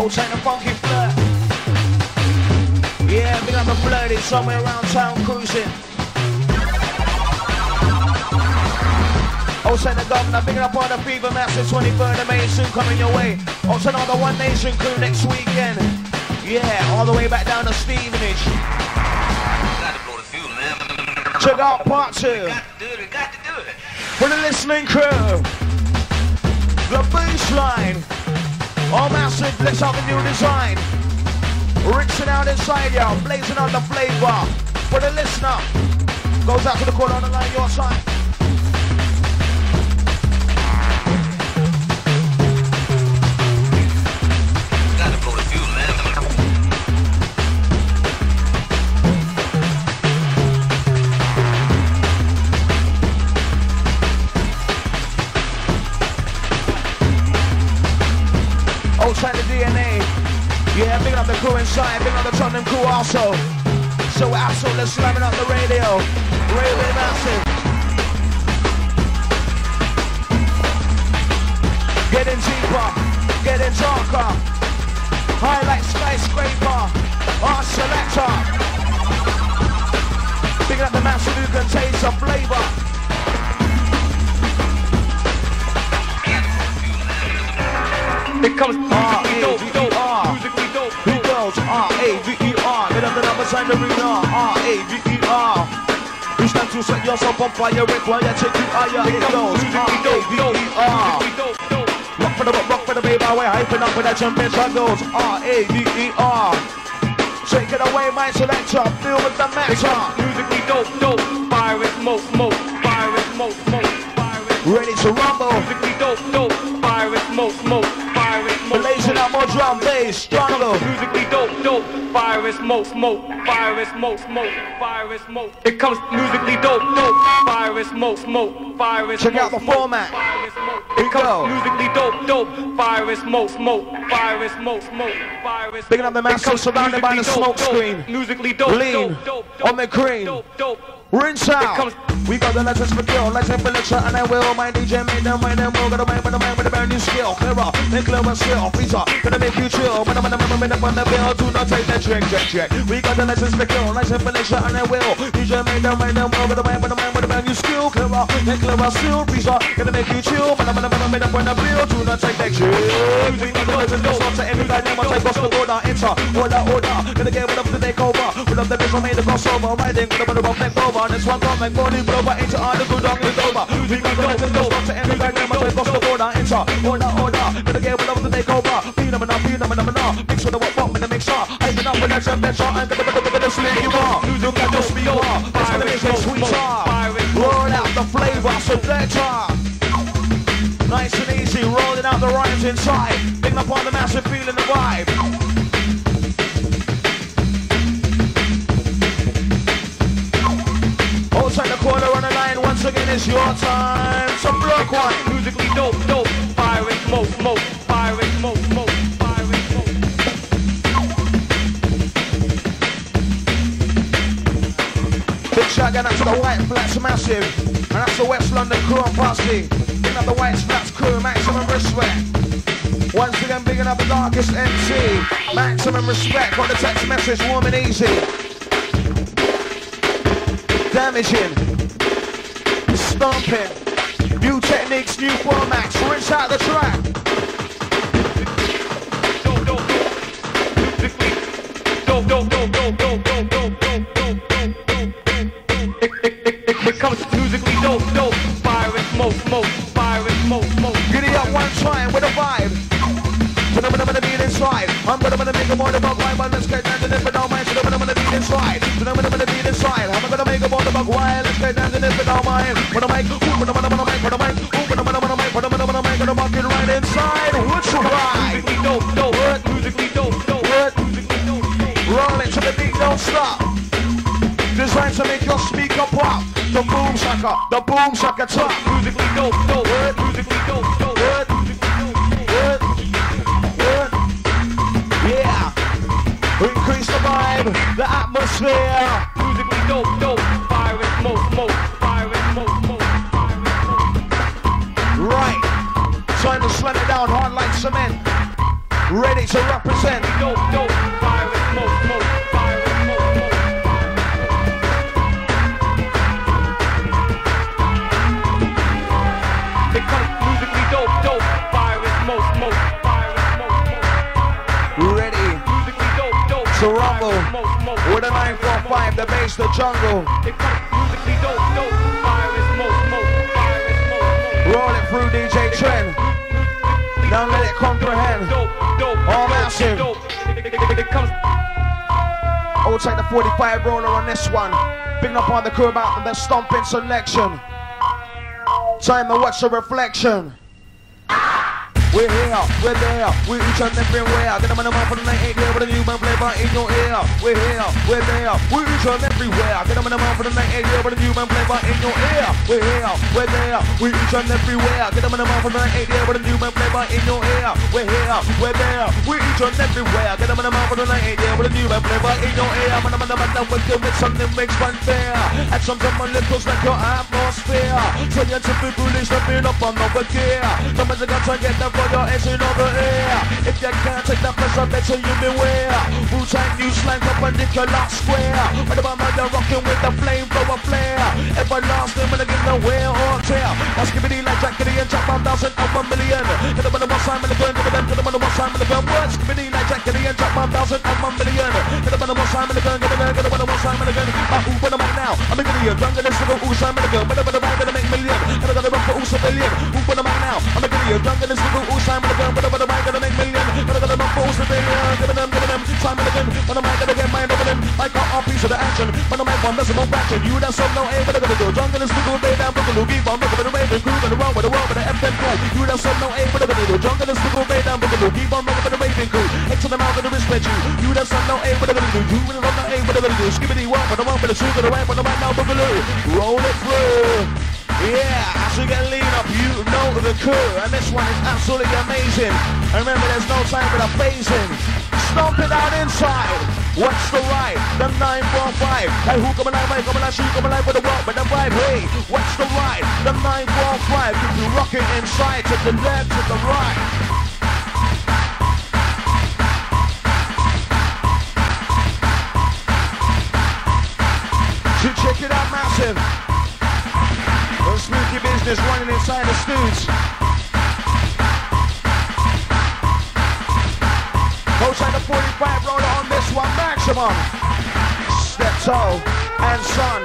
Outside the funky flirt. Yeah, big up the flirty somewhere around town cruising. Outside the governor, big up all the fever massive 23rd of May soon coming your way. Also all the One Nation crew next weekend. Yeah, all the way back down to Stevenage. Check out part two. For the listening crew. The baseline. All massive, let's have a new design. Rinsing out inside, y'all. blazing on the flavor. For the listener, goes out to the corner on the line, your side. Crew inside, big on the Tottenham crew also. So absolutely slamming up the radio. Really massive. Getting deeper, getting darker. High like skyscraper, our selector. Picking up the massive who can taste some flavor. It comes R-A-V-E-R arena. R-A-V-E-R. You stand to set yourself on fire, require take you higher. It goes R-A-V-E-R. Rock for the rock for the baby, way hyping up with that jumping goes R-A-V-E-R. Take it away, my selector. Feel with the matter. Musically dope, dope. Fire it, smoke, smoke. Fire it, smoke, smoke. Ready to rumble. Musically dope, dope. Fire it, smoke, smoke. Fire it, smoke. Blazing out more drum bass, stronger. Musically dope, dope. Fire and smoke, smoke. Fire and smoke, smoke. Fire and smoke. It comes musically dope, dope. Fire and smoke, smoke. Fire and Check smoke. out the format. It comes musically dope, dope. Fire and smoke, smoke. Fire and smoke, smoke. Fire and smoke. Picking up the master surrounded by the smoke screen. Musically dope, Lean dope, dope, on the green. Dope, dope. Rinse out. We got the legends for kill, legend for lecture, and I will. My DJ made them, mind them, will. Got a mind for the mind with a brand new skill. Clearer, then clearer still. Freezer, gonna make you chill. When I'm on the moment up on the bill, do not take that trick, trick, trick. We got the legends for kill, legend for lecture, and I will. DJ made them, mind them, will. Got a mind for the mind with a brand new skill. Clearer, then clearer still. Freezer, gonna make you chill. When I'm on the moment up on the bill, do not take that trick. We got the legends for slaughter, every guy name, I'll take off the order, enter, order, order. Gonna get rid of the takeover. Rid of the bitch, I made the crossover. Riding gonna with the rough neck over on one, don't make money blower into all the good on the over. We can go to the sponsor and the back name, I cross the border, enter, order, order. Gonna get one of the take over. Phenomena, phenomena, phenomena. Mix with the what, what, make sure. I'm gonna win that champ, that's all. I'm gonna be the slave you are. Look at your speed, you are. That's gonna make it sweeter. Roll out the flavor, so let's Nice and easy, rolling out the rhymes inside. Pick up on the massive feeling the vibe. Outside the corner on the line, once again it's your time. Some block one. Musically dope, dope. Fire and smoke, smoke. Fire and smoke, smoke. Fire and. Big to the White Flats Massive. And that's the West London crew and posse. Big up the White Flats crew, maximum respect. Once again, bigging up the darkest MC. Maximum respect on the text message, warm and easy damage him. Stomp him. New techniques, new formats, rinse out the track. in. Put a mic, put a mic, put a mic, put a mic, put a mic, put a mic, put a mic, put a mic, right inside. What's? Musically dope, dope, what? Musically dope, dope, what? Musically dope, the beat don't stop. Designed to make your speaker pop. The boom sucker, the boom sucker top. Musically dope, dope, what? Musically dope, dope, what? Increase the vibe, the atmosphere. Musically dope, dope. Down hard like cement. Ready to represent. Dope, dope. Fire and smoke, smoke. Fire and smoke, smoke. Comes musically dope, dope. Fire and smoke, smoke. Fire and smoke, smoke. Ready Musically dope, dope. to Fire rumble smoke, smoke. with a 945, the bass, the jungle. Comes musically dope, dope. Fire and smoke, smoke. Fire and smoke. Roll it through DJ Trend. Now let it comprehend. Dope, dope. All massive. Dope. Comes Outside the 45 roller on this one. Picking up on the crew about the stomping selection. Time to watch the reflection. We're here, we're there, we're each and everywhere. Get them on the mouth for the night, ain't here with a new man flavor in your ear. We're here, we're there, we're each and everywhere. Get them on the mouth for the night, ain't here with a new man flavor in your ear. We're here, we're there, we're each and everywhere. Get them on the mouth for the night, ain't here with a new man flavor in your ear. We're here, we're there, we're each and everywhere. Get them on the mouth for the night, ain't here with a new man flavor in your ear. Man, man, man, man, with you with something makes fun fair. And some of my littles like your atmosphere. So you're typically stepping up on over gear. Some of the guys try to get them for your engine over here. If you can't take that pressure, better you beware. Wu-Tang new slang perpendicular square. When the bomb brother rocking with the flamethrower flare. Everlasting when I get nowhere or tear. My Skibadee like Jack Kitty and Jack 1000 of a million. Get them on the one side, man, they're going to them on the one side, man, they're going Skibadee like Jack Kitty and Jack 1000 of a million. Get them on the one side, man, they're them, to get them on the one side, man, they're going to ooh, what am I now? I'm a million. Younger than single ooh, side, man, they're going to gonna make million. Gonna gonna rock for ooh, civilian. Ooh, what them I now? I'm a million. Younger than single ooh, side, man, they're going to gonna make million. Gonna gonna rock for a billion. Give them, give them, time again. What am I gonna get mine over them? I got our piece of the action. When I'm out, one decimal fraction. You that's some no aim, what I'm gonna do. Drunk and this little bay down, boogaloo, keep on looking for the raving crew. Gonna run with the world with the FM crew. You that's some no aim, what I'm gonna do. Drunk and this little bay down, boogaloo, keep on looking for the raving crew. X to the mouth and the respect you. You that's some no aim, what I'm gonna do. You with the no aim, what I'm gonna do. Skibadee walk, but I'm on with the sugar, the right, but I'm right now, boogaloo. Roll it through. Yeah, as we get lean up, you know the crew, and this one is absolutely amazing. And remember, there's no time for the phasing. Stomp it out inside. What's the ride? The 945. Hey, who come alive? Hey, come alive, she come alive with the walk, with the vibe. Hey, what's the ride? The 945. Keep you rocking inside to the left, to the right. So check it out, massive. The spooky business running inside the stooge. Outside the 45 roller on this one, maximum. Step toe and son.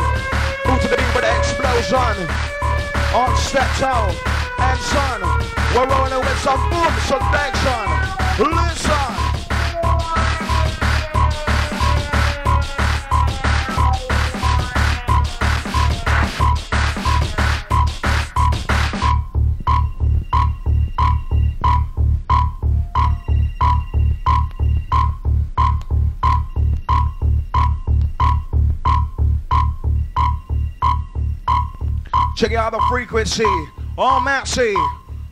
Move to the beat with the explosion. On step toe and son. We're rolling with some boom selection. Listen. Check out the frequency. Oh, Maxi.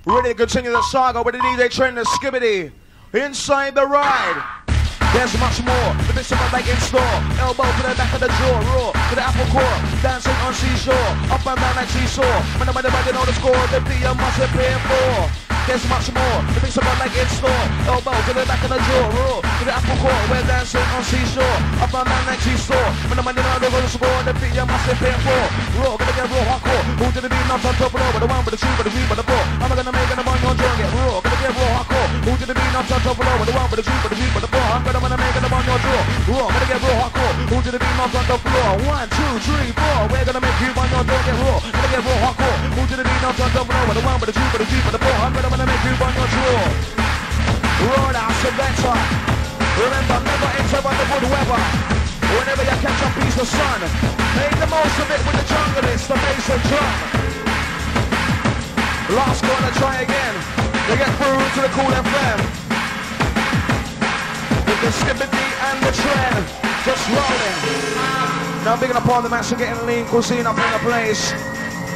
Ready to continue the saga with the DJ Trend the Skibadee. Inside the ride. There's much more. The bits of leg in store. Elbow to the back of the jaw. Raw to the apple core. Dancing on seashore. Up and down like seesaw. When the money know the score, the DM must been for. There's much more. The mix of like in store. Elbow to the back of the jaw. Raw to the apple core. We're dancing on seashore. Up and down like seesaw. When the money know the score, the DM must have been for. Raw, gonna get raw, hardcore. Who did the beat? Not on top of the one, but the two, but the three, but the four. I'm gonna make it a on drum. Get raw, get raw, hardcore. Who did the beat? On top of the one, but the two, but the three, but the four. I'm gonna make it one on drum. Raw, gonna get raw, hardcore. Who did the beat? Not on the floor. One, two, three, four. We're gonna make you on drum. Get raw, gonna get raw, hardcore. Did the beat? Top of the the the the. I'm gonna make you on draw. Roadhouse adventure. Remember, never enter under good weather. Whenever you catch a piece of sun, make the most of it with the jungle, it's the bass and drum. Last corner, try again. We get through to the Kool FM. With the Skibadee and the trend, just rolling. Now big up all the and getting lean cuisine up in the place.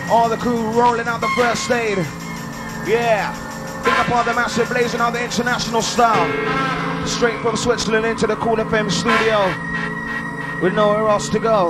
All the crew rolling out the first aid. Yeah. Big up all the massive blazing on the international style. Straight from Switzerland into the Kool FM studio. With nowhere else to go.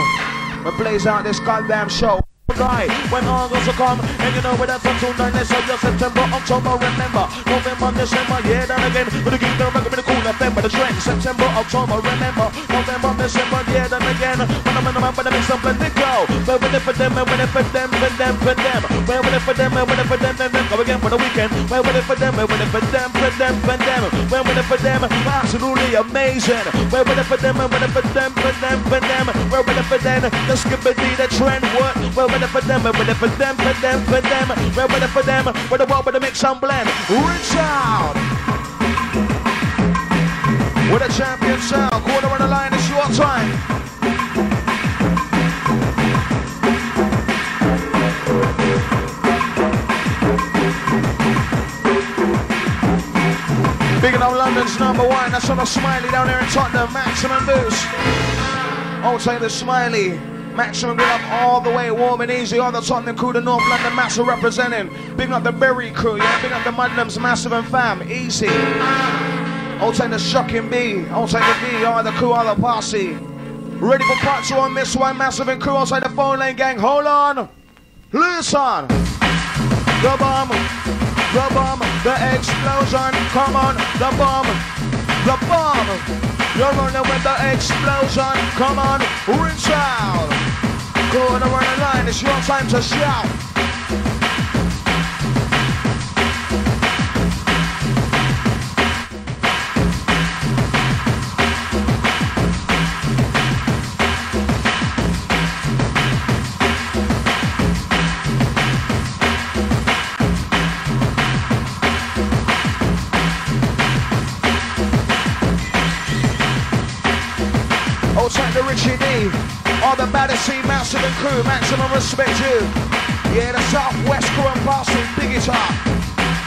We blaze out this goddamn show right when August will come and you know where that's until nine let's say September October remember November December yeah then again gonna keep them rockin' the cool November the trend September October remember November December yeah then again when I'm in the map when I make some plenty go where when it for them and when it for them for them for them where when it for them and when it for them then go again for the weekend where when it for them and when it for them for them for them where when it for them absolutely amazing where when it for them and when it for them for them for them where when it for them the skip the trend what where it for them, it for them, for them, for them, we're it for them, we're the world with the mix and blend. Reach out! With a champion sound, quarter on the line, it's your time. Big up London's number one, that's on a smiley down there in Tottenham, maximum boost. I'll take the smiley. Maximum big up all the way, warm and easy. All the Tottenham crew, the North London Massive representing. Big up the Berry crew, yeah. Big up the Mudlums, Massive and Fam, easy. I'll take the Shocking B. I'll take the B, all the crew, all the posse. Ready for part two on this one, Massive and crew. Take the phone lane gang. Hold on. Listen. The bomb. The bomb. The explosion. Come on. The bomb. The bomb. You're running with the explosion. Come on, reach out. Go on the running line. It's your time to shout. Massive and crew, maximum respect you. Yeah, the Southwest crew and passing, big it up.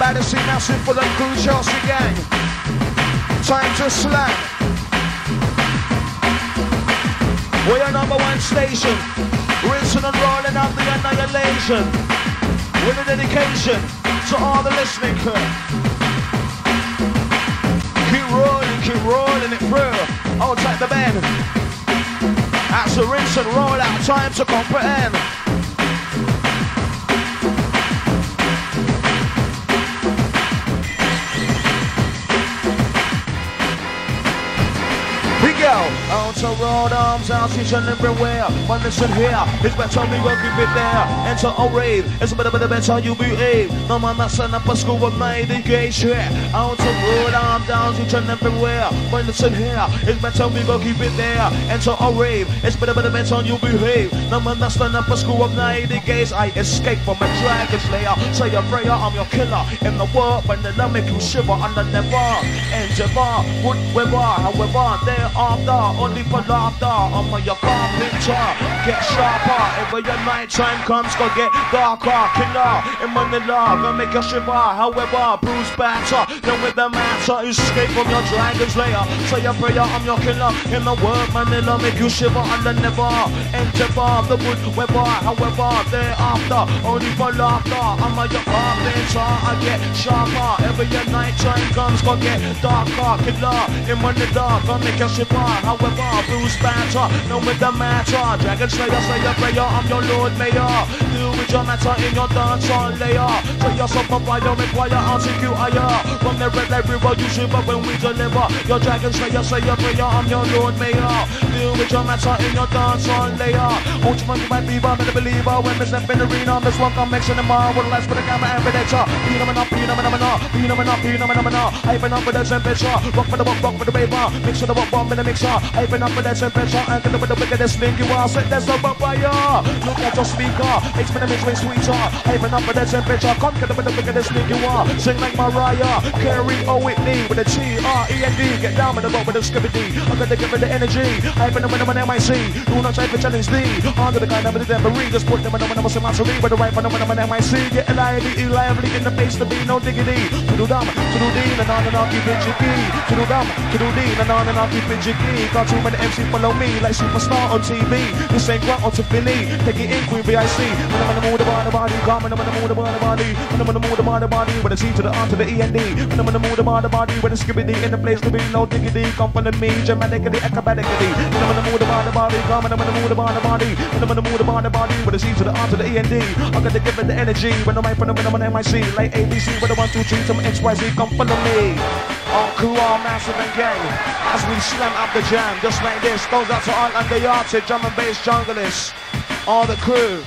Battersea Massive for the crew, Chelsea gang. Time to slam. We're number one station. Rinsing and rolling out the annihilation. With a dedication to all the listening crew. Keep rolling, keep rolling it through. Hold tight the bend. That's a rinse and roll out. Time to comprehend. Out to road arms, out teaching everywhere. But listen here, it's better we go keep it there. Enter a rave, it's better, better, better you behave. No man, up a school with my education. Out to road arms, down teaching everywhere. But listen here, it's better we go keep it there. Enter a rave, it's better, better, better you behave. No man, not send up a school of night gaze. I escape from a dragon slayer. Say a prayer, I'm your killer. In the world, when the make you shiver under never. Endeavor, would weather, however, there are laughter, only for laughter. I'm on your picture. get sharper. Every your night time comes, go get darker. Killer in Manila, gonna make you shiver. However, bruise batter, then with the matter, escape from your dragon's lair. Say a prayer, I'm your killer in the world, Manila, make you shiver under never. Endeavor, the wood weather, however, thereafter, only for laughter. I'm on your picture. I get sharper. Every your night time comes, go get darker. Killer in Manila, gonna make you shiver however, Bruce Banter, no with the matter. Dragon Slayer, Slayer, prayer, I'm your Lord Mayor. Do with your matter in your dance on layer. Say yourself a fire, require, you higher. From the red light river, you shiver when we deliver. Your Dragon Slayer, Slayer, prayer, I'm your Lord Mayor. Do with your matter in your dance on layer. Won't you find me my beaver, I'm a believer. When we step in the arena, this one mixing the mar. With lights for the camera and predator. Phenomena, phenomena, phenomena, phenomena. Hyping up with the temperature. Rock for the rock, rock for the baby. Mix for the rock, bomb in the mix mixer. Open up with the temperature and get with the wickedest link you are. Set this up fire. Look at your speaker. Mix with sweeter. Open up with the temperature. Come get with the wickedest link you are. Sing like Mariah. Carey O Whitney with a T R E N D. Get down with the boat with a Skibadee. I'm gonna give it the energy. I open up with them MIC. Do not try to challenge thee. Under the kind of the debris. Just put them in the number some mastery with the right for in the MIC. Get lively, lively in the face to be no diggity. To do dumb, to do D, and on and on, keep it jiggy. To do dumb, to do D, and on and on, keep it jiggy. Got too many MC follow me like superstar on TV. This ain't what on to Philly. Take it in, Queen VIC. When I'm in the mood about the body, come when I'm in the mood about the body. When I'm in the mood about the body, with a C to the R to the E and D. When I'm in the mood about the body, with a Skibadee in the place to be no diggity. Come the me, Germanically, acrobatically. When I'm in the mood about the body, come when I'm in the mood about the body. When I'm in the mood about the body, with a C to the R to the E and D. I'm gonna give it the energy when I'm from the when I'm on MIC. Like ABC with a one, two, three, some XYZ, come follow me. On crew, all massive and gang. As we slam up the jam, just like this. Goes out to all under yarded drum and bass junglers. All the crew.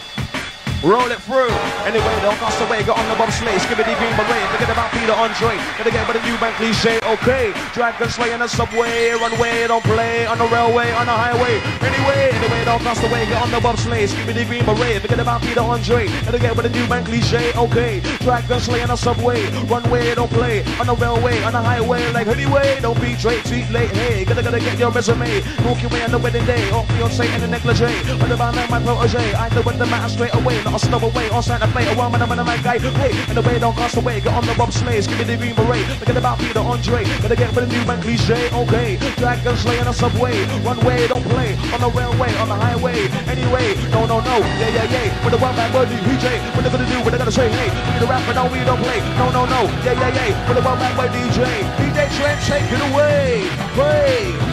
Roll it through. Anyway, don't cast away. Get on the bobsleigh. Skibadee green beret. Forget about Peter Andre. Gotta get with a new bank cliche. Okay. Dragon slay in the subway. Runway. Don't play on the railway. On the highway. Anyway, anyway, don't cast away. Get on the bobsleigh. Skibadee green beret. Forget about Peter Andre. Gotta get with a new bank cliche. Okay. Dragon slay in the subway. Runway. Don't play on the railway. On the highway. Like anyway, don't be straight, too late. Hey, gotta gotta get your resume. Walk your way on the wedding day. Or fiance in the negligee. What about my protege? I know when the matter straight away. I'll stow away on Santa Fe, a woman, I'm a man guy. Hey, and the way don't cost away, get on the Bob Slays, give me the green beret. Forget about Peter Andre, gotta get with a new man cliche, okay. Dragon slay on a subway, runway, don't play on the railway, on the highway. Anyway, no, no, no, yeah, yeah, yeah. With the one man buddy, DJ, what they gonna do, what they gonna say, hey, we the rapper, no, we don't play. No, no, no, yeah, yeah, yeah. With the one man buddy, DJ, DJ Trend, take it away, play.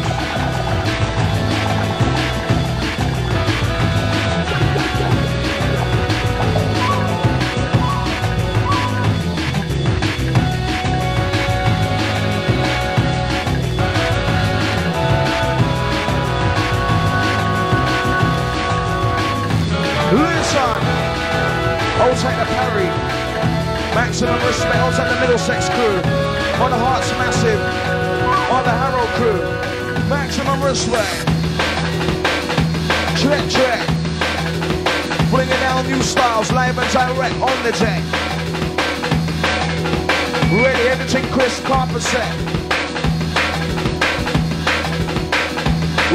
Hold tight the Parry. Maximum respect. Hold tight the Middlesex crew. On the Hearts Massive. On the Harrow crew. Maximum respect. Check, check. Bringing down new styles, live and direct on the deck. Ready, editing Chris Carper set.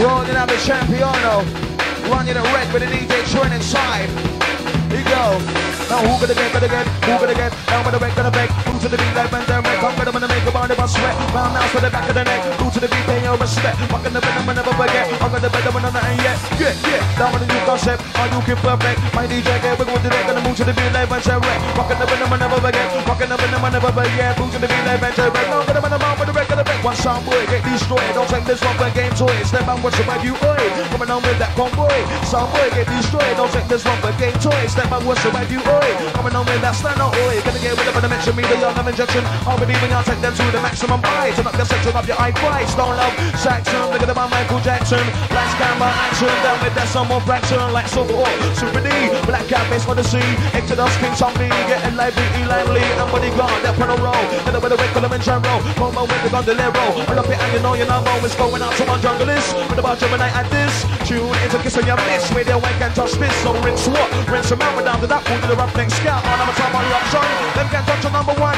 Rolling out the Champiano. Running the red with an DJ Trend inside. Here you go. Now who gonna get, gonna get, who gonna get? Now gonna break, gonna break. To the beat like when they're red. I'm gonna make a body about sweat. Round now to the back of the neck. Who to the beat, pay your respect. Fucking the rhythm, never forget. I'm gonna bet them on nothing yet. Yeah, yeah. Down with the new concept. Are you can perfect? My DJ get wiggle with the deck. Gonna move to the beat like when they're red. Fucking the rhythm, never, never again. Rocking up and never, never again. Who's gonna be there, venture? But no, but I'm on the mouth with the record of it. One sound boy, get destroyed. Don't take this one for game toy. Step back, what's about you, oi? Coming on with that convoy. Sound boy, get destroyed. Don't take this one for game toy. Step back, what's about you, oi? Coming on with that stand up, oi. Gonna get rid of the mention me, the young injection. I'll believe in y'all, take them to the maximum height. Turn up the section of your eye price. Don't love Saxon. Look at about Michael Jackson. Lights, camera, action. Down with that some more fraction. Like Super O, Super D. Black cat, face for the sea. Exodus, King Zombie. Getting lively, lively. And bodyguard, that on a roll. Get away the way, Kilimanjaro. Come on with the gondolero. I love it and you know your number is going out to my junglist. With about Gemini at this. Tune into kissing your miss. Where they wake and touch this. So rinse what? Rinse out down to that pool to the rough next scout. On I'm a on the option. Them can't touch on number one.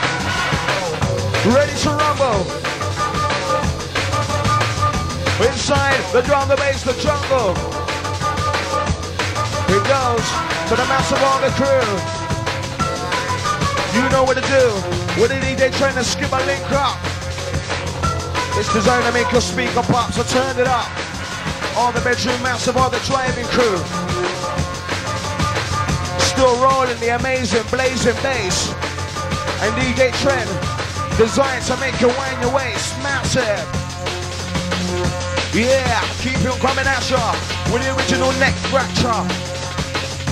Ready to rumble. Inside the drum, the bass, the jungle. It goes to the massive on the crew. You know what to do. With the DJ trying to skip a link up. It's designed to make your speaker pop, so turn it up. All the bedroom massive, all the driving crew. Still rolling the amazing blazing bass. And DJ Trend designed to make you wind your waist massive. Yeah, keep it coming at ya with the original neck fracture.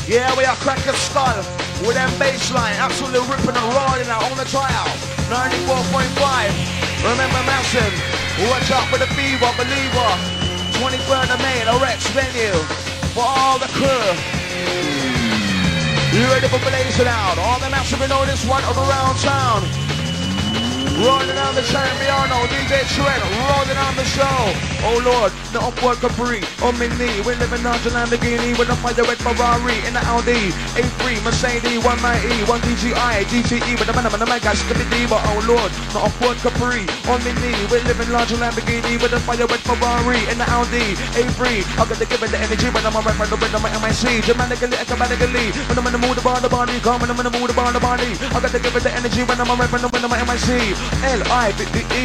Yeah, we are cracking skull with them baseline, absolutely ripping and rolling out on the tryout. 94.5. Remember Massive, watch out for the fever, believer. 23rd of May, the Rex venue for all the crew. You ready for blazing out? All the massive know this one of around town. Rolling on the champion, DJ Trend, rolling on the show. Oh Lord, the upward Capri, on my knee. We live in Argent Lamborghini with a fire red Ferrari in the Audi. A3, Mercedes, 190, 1 DGI, GTE with the man, in the man, guys, the diva. Oh Lord, the upward Capri, on my knee. We live in large Lamborghini with a fire red Ferrari in the Audi. A3, I got to give it the energy when I'm a rapper, the rhythm of MIC. Dramatically, economically, when I'm in the mood about the body, come when I'm in the mood about the body. I got to give it the energy when I'm a rapper, the rhythm of MIC. L-I-V-E-E,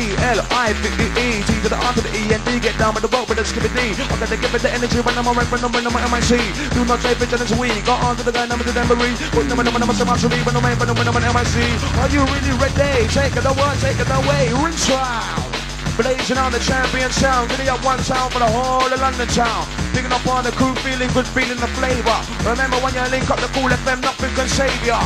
T to the R to the E and D, get down with the rope with the Skibadee. I gotta give it the energy when I'm a rap, when I'm in my MIC. Do not take vigilance we got on to the guy, number to Denbury. Put them in the number to Mastery, when I'm in, when I'm in my MIC. Are you really ready? Take it away, take it away, rinse out. Blazing on the champion sound, giddy up one sound for the whole of London town. Picking up on the crew, feeling good, feeling the flavor. Remember when you link up the Kool FM, nothing can save ya.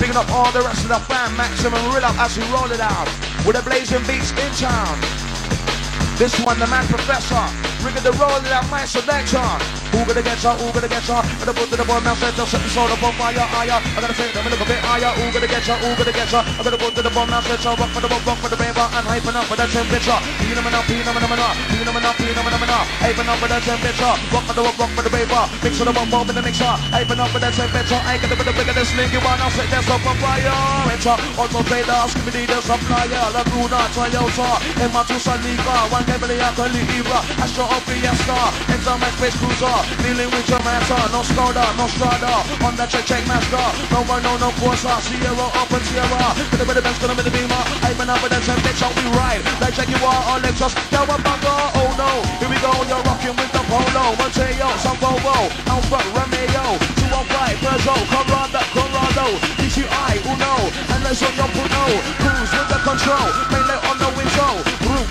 Picking up all the rest of the fam, maximum real up as we roll it out. With a blazing beats in town. This one, the man professor. Rigging the roll out, my selection. Who gonna get ya? Who gonna get ya? Gonna put to the boy, man, set the set the soul on fire, higher. I gotta say them a bit higher. Who gonna get ya? Who gonna get ya? I gotta go to the bomb, now set ya. Rock for the rock, rock for the raver, and hyping up for the temperature. Phenomena, phenomena, phenomena, phenomena. Hyping up for the temperature. Rock for the rock, rock for the raver. Mix for the bomb, bomb in the mixer. Hyping up for the temperature. I got the bit of bigger than sling. You wanna set this up on fire? Also play the Skibadee the supplier. La Bruna, Toyota, Emma to Sanika. One Beverly, I can leave. Astro of Fiesta. Enter my space cruiser. Dealing with your master. No Skoda, no Strada. On the check, check master. No one, no, no Corsa. Sierra, up and Sierra. Gonna be the best, gonna be the beamer. Hyping up for the temperature. We ride. Like Jaguar or Lexus. Cowabunga. Oh no. Here we go. You're rocking with the Polo. Mateo, some Volvo. Alfa Romeo. 215, Peugeot, Corrado, Corrado. DCI, Uno. And let's on your Puno. Cruise with the control. Mainly on the window. Roof,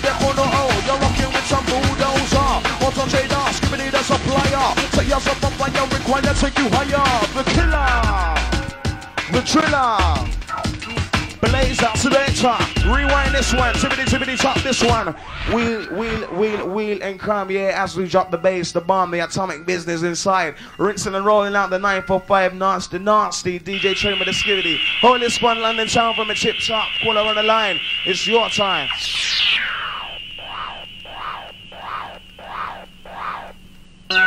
bulldozer. Auto trader, skipping the supplier. Take yourself up when you're required take you higher. The killer. The thriller. Blaze out selector. Rewind this one. Tippity tippity top this one. Wheel, wheel, wheel, wheel and come. Yeah, as we drop the bass, the bomb, the atomic business inside. Rinsing and rolling out the 945 nasty, nasty DJ Trend with the Skibadee. Holy Squad London town from a chip shop. Caller on the line. It's your time. Keep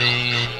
it,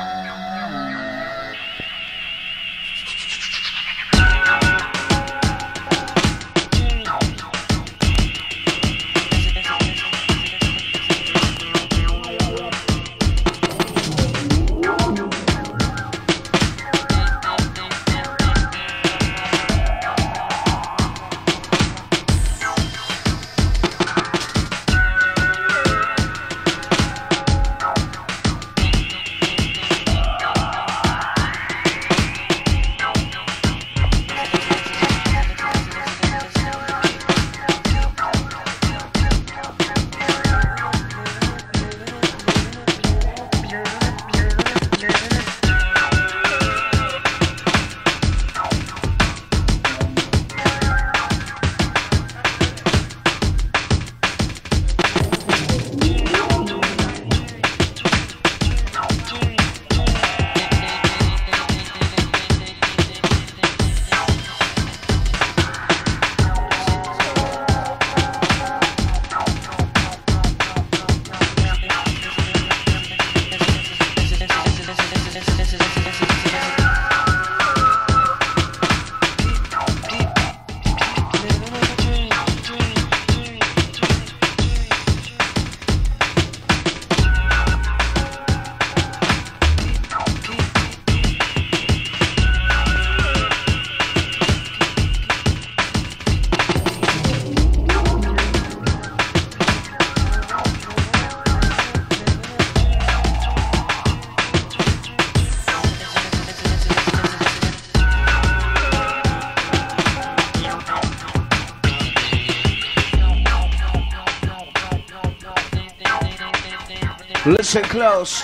Close.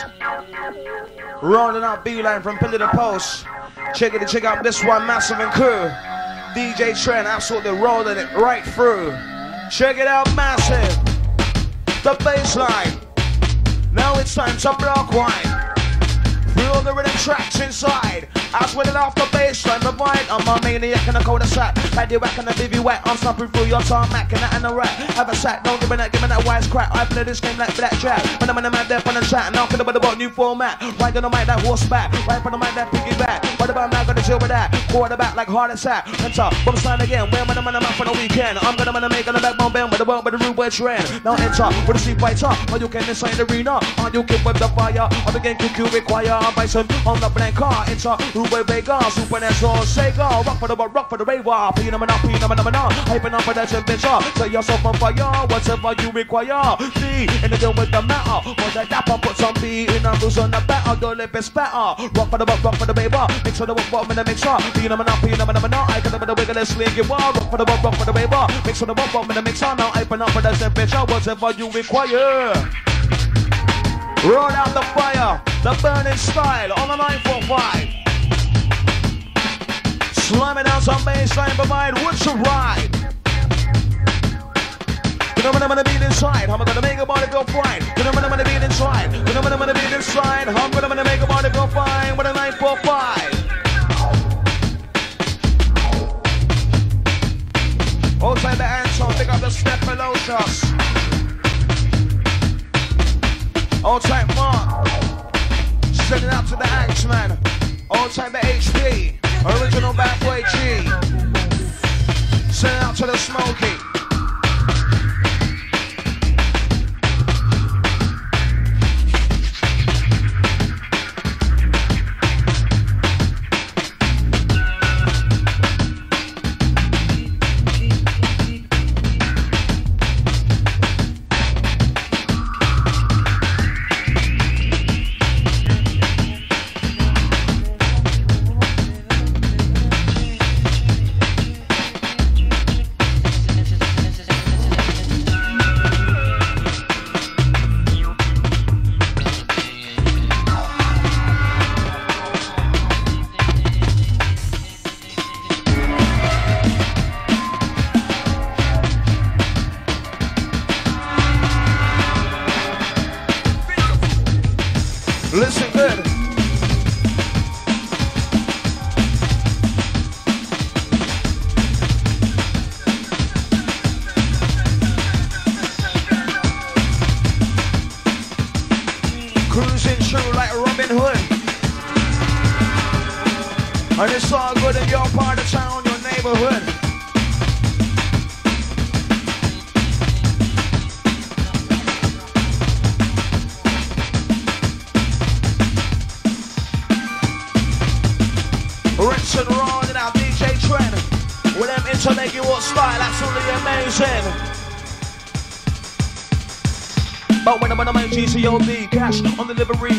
Rolling out B-line from pillar to post. Check it, check out this one, Massive and Crew. DJ Trend absolutely rolling it right through. Check it out, Massive. The baseline. Now it's time to block wine. Feel the rhythm tracks inside. As with it off the baseline, the vibe. I'm a maniac in a cul-de-sac. Like the whack and the baby wet. I'm snapping through your tarmac and that and the rap. Have a sack, don't give me that, give me that wise crack. I play this game like blackjack. When I'm in the man there on the chat, knocking about about new format. Right gonna make that horseback, right on the mic that piggyback. What about now gonna chill with that? Quarterback like heart attack. Enter, bump sign again. Where am I the man for the weekend? I'm gonna make on the backbone band with the world with the root where trend. Now enter with the street fighter. Or you can inside the arena. Or you can whip the fire. Or the game you require. Bison on the Blanka. Enter Ruben Vega. Supernatural Sega. Rock for the rock for the rave. Ah. Phenomena, phenomena. Hyping up for that temperature. Set yourself on fire. Whatever you require. Be in the deal with the matter. On the dapper, put some beat in the rules on the batter. Don't let it spatter. Rock for the rock, rock for the baby. Make sure the rock bottom in the mixer. Phenomena, phenomena. I can the wiggle and sling you are. Rock for the rock, rock for the baby. Make sure the rock bottom in the mixer. Now hyping up for that temperature. Whatever you require. Roll out the fire, the burning style on the 945. Slamming down some bassline, provide what's a ride. You know what I'm gonna be inside. I'm gonna make a body go fine. You know what I'm gonna be inside. You know what I'm gonna be inside. I'm gonna make a body go fine with a 945. Outside the Anton, pick up the step below us. All type Mark. Send it out to the Axeman. All type the HP. Original bad boy G. Send it out to the Smoky.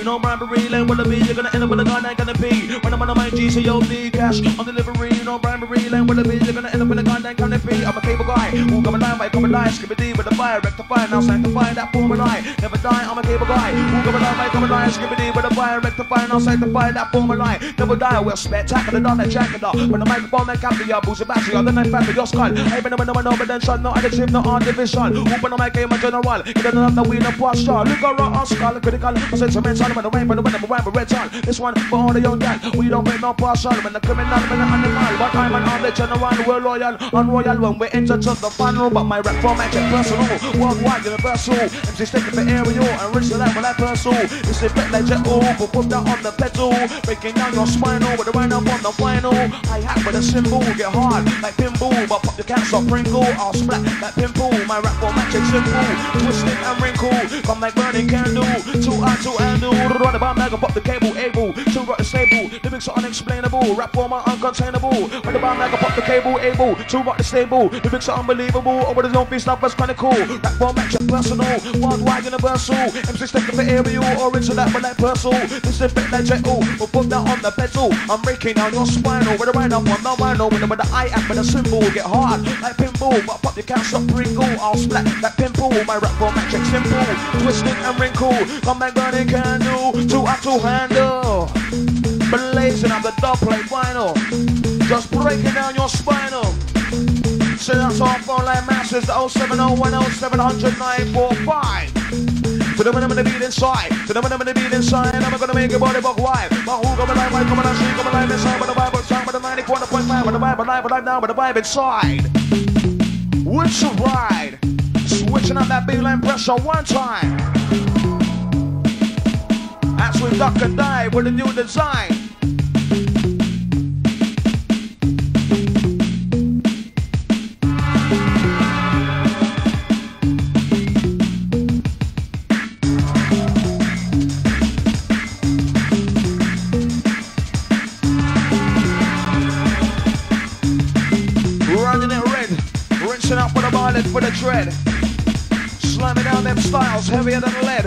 No bribery, land be, you're gonna end up with a gun, ain't gonna be. When I'm on my GCOB, cash on delivery, no bribery, land be, you're gonna end up with a gun, ain't gonna be. I'm a cable guy, who come alive, I come alive, Skibadee with a fire, rectify, now sanctify that form and I die, I'm a cable guy, who alive, I come alive, Skibadee with a fire, rectify, now sanctify that form and I never die, we're spectacular, done that jacket up. When the microphone, I capture your boozy battery, on the night factor, your skull. A winner, no, but then shot, no additive, no artificial. Open on my game, a general, you don't have the winner posture. Look around, Oscar, critical, sentimental, when the rain, when the wind, when the red on. This one for all the young guys, we don't pay no partial. When the criminal, when the animal, but I'm an on the general, we're loyal, unroyal when we enter to the final. But my rap format is personal, worldwide, universal. MC sticking for aerial and rich to that for that personal. It's a bit like jet, oh, but put that on the pedal. Breaking down your spinal with the wind up on the final. I have with a symbol, get hard like pinball, but pop the cancer, Pringle, I'll splat like pimple. My rap format is simple, twisted and wrinkle. Come like burning candle, two eye, two handle. Run the bomb, I pop the cable, able to rock the stable. Lyrics are unexplainable, rap format uncontainable. When the bomb, I pop the cable, able to rock the stable. Lyrics are unbelievable, over the zone, face stuff that's cool. Rap format is personal, worldwide universal rehearsal. MC step for aerial or into that black personal. This is bit legible, but put that on the pedal. I'm raking down your spinal with a right up on the vinyl. With a with the eye app, with a symbol, get hard like pinball. But pop, you can't stop wrinkle. I'll splat that pimple. My rap format check simple, twisted and wrinkle. Come man got a candle, Two hot to handle. Blazing up the double plate vinyl, just breaking down your spinal. So that's our phone line masses 07010 700 but I'm gonna be inside. But I'm gonna be inside. I'm gonna make your body buck wild. My who come alive, why come alive, she come alive inside. But the vibe outside, but the 94.5, but the vibe alive, but right now, but the vibe inside. What's a ride? Switching up that beeline pressure one time. As we duck and dive with a new design. For the dread. Slamming down them styles heavier than lead.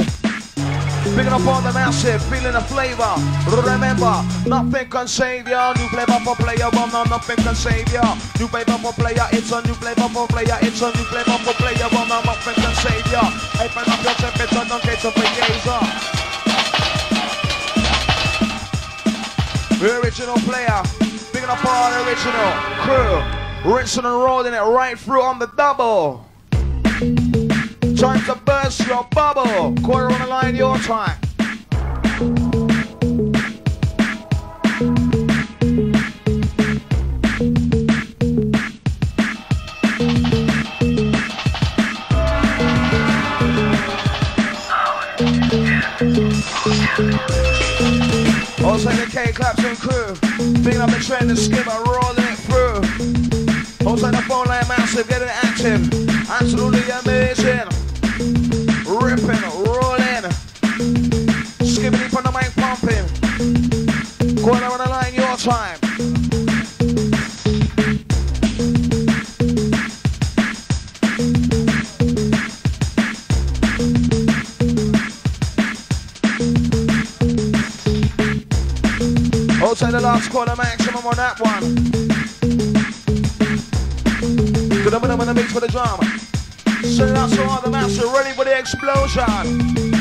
Picking up all the massive, feeling the flavor. Remember, nothing can save ya. New flavor for player, but no, nothing can save ya. New flavor for player, it's a new flavor for player, it's a new flavor for player, but no, nothing can save ya. Open up your temperature, don't get the gazer. Original player, picking up all the original crew. Rinsing and rolling it right through on the double. Time to burst your bubble. Quarter on the line, your time. Also the K claps and crew. Picking up the trend skipper, rolling it through. Also the phone line massive, getting active. Absolutely amazing. Ripping, rolling. Skipping from the mic pumping. Corner on the line, your time. Also the last quarter maximum on that one. Good up the mix for the drama. So that's all the master ready for the explosion.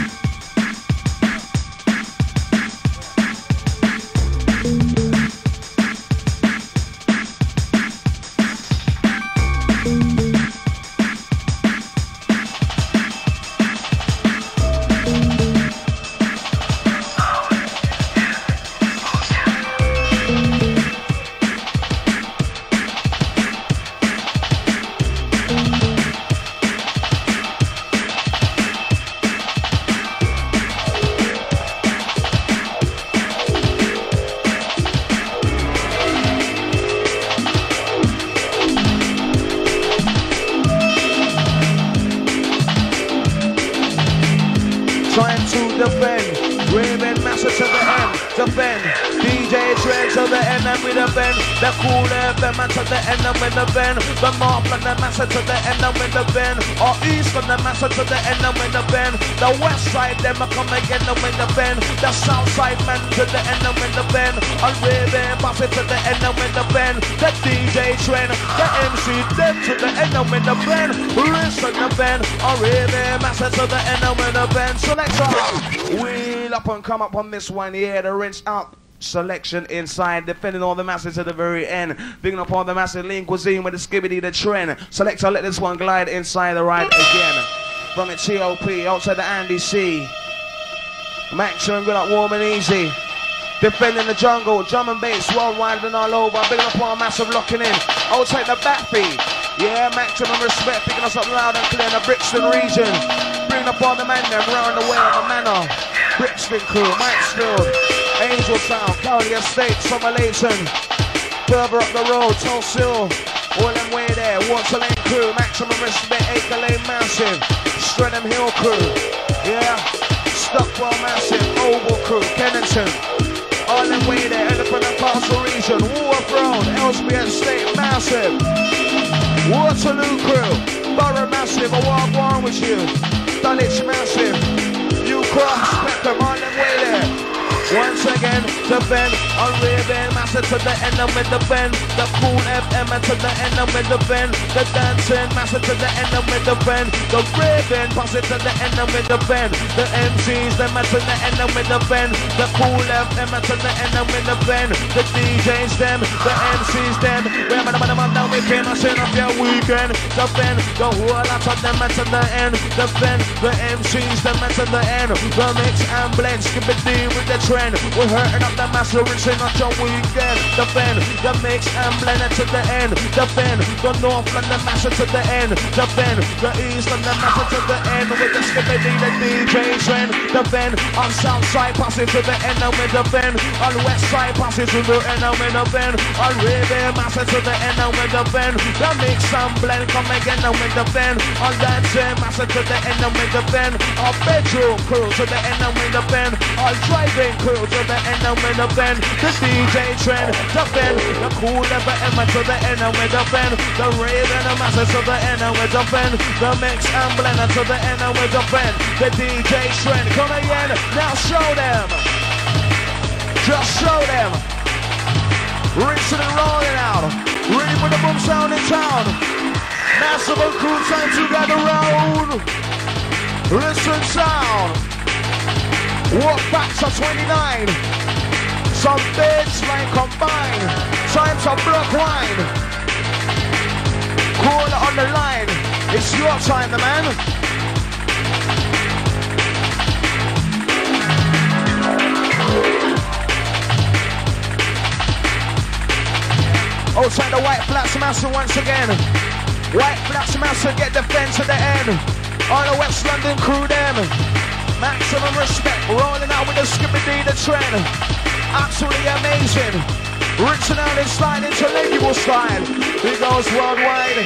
To the and the. So let's wheel up and come up on this one. Yeah, the rinse out selection inside, defending all the masses to the very end. Bigging up all the massive lean cuisine with the Skibadee the trend. Selector, let this one glide inside the ride again. From its TOP, outside the Andy C. Maximum good up warm and easy. Defending the jungle, drum and bass, worldwide and all over. Bigging up all massive locking in. Outside the back backbeat. Yeah, maximum respect, picking us up loud and clear in the Brixton region. Bringing up all the men them round the way on the manor. Brixton crew, Maxfield, Angel Sound, County Estate, Somerleyton. Further up the road, Tulse Hill, all them way there. Water Lane crew, maximum respect, Acre Lane Massive. Streatham Hill crew, yeah. Stockwell Massive, Oval crew, Kennington. All them way there, Elephant and Castle region, Wolf Road, Ellesmere Estate, Massive. Waterloo crew, Borough Massive, a walk one with you. Dalit Schmerschim, New Cross, Spectre, Marlon Whaley Once again, the bend, on Raven, master to the end and with the bend. The Kool FM to the end and with the bend. The dancing, master to the end and with the bend. The Raven, pass to the end and with the bend. The MCs, them to the end and with the bend. The Kool FM to the end and with the bend. The DJs, them, the MCs, them. Where man, man, man, down, we came and sing up your weekend. The bend, the whole lot of them to the end. The bend, the MCs, them to the end. The mix and blend, skip it with the trend. We're hurting up the master and sing on your weekend. The bend, the mix and blend it to the end. The bend, the north and the master to the end. The bend, the east and the master to the end. With the Skibadee, the DJ trend. The bend, on south side passes to the end and with the bend. On west side passes to the end and with the bend. On river master to the end and with the bend. The mix and blend come again and with the bend. On dancing master to the end and with the bend. Our bedroom crew to the end and with the bend. Our driving crew to the end and with the bend. The DJ trend, the bend. The cool ever Emma to the end and with the bend. The rave and the masses to the end and with the bend. The mix and blender to the end and with the bend. The DJ trend, come again, now show them. Just show them. Rinsing and rolling out. Ready for the boom sound in town. Massive and cool time to gather round. Listen sound. Walk back to 29. Some beds line combine. Time to block wine. Call on the line. It's your time, the man. Outside the white flats master once again. White flats master get the fence to the end. All the West London crew them. Maximum respect, rolling out with the Skibadee the trend. Absolutely amazing. Out and sliding to legible style. He goes worldwide.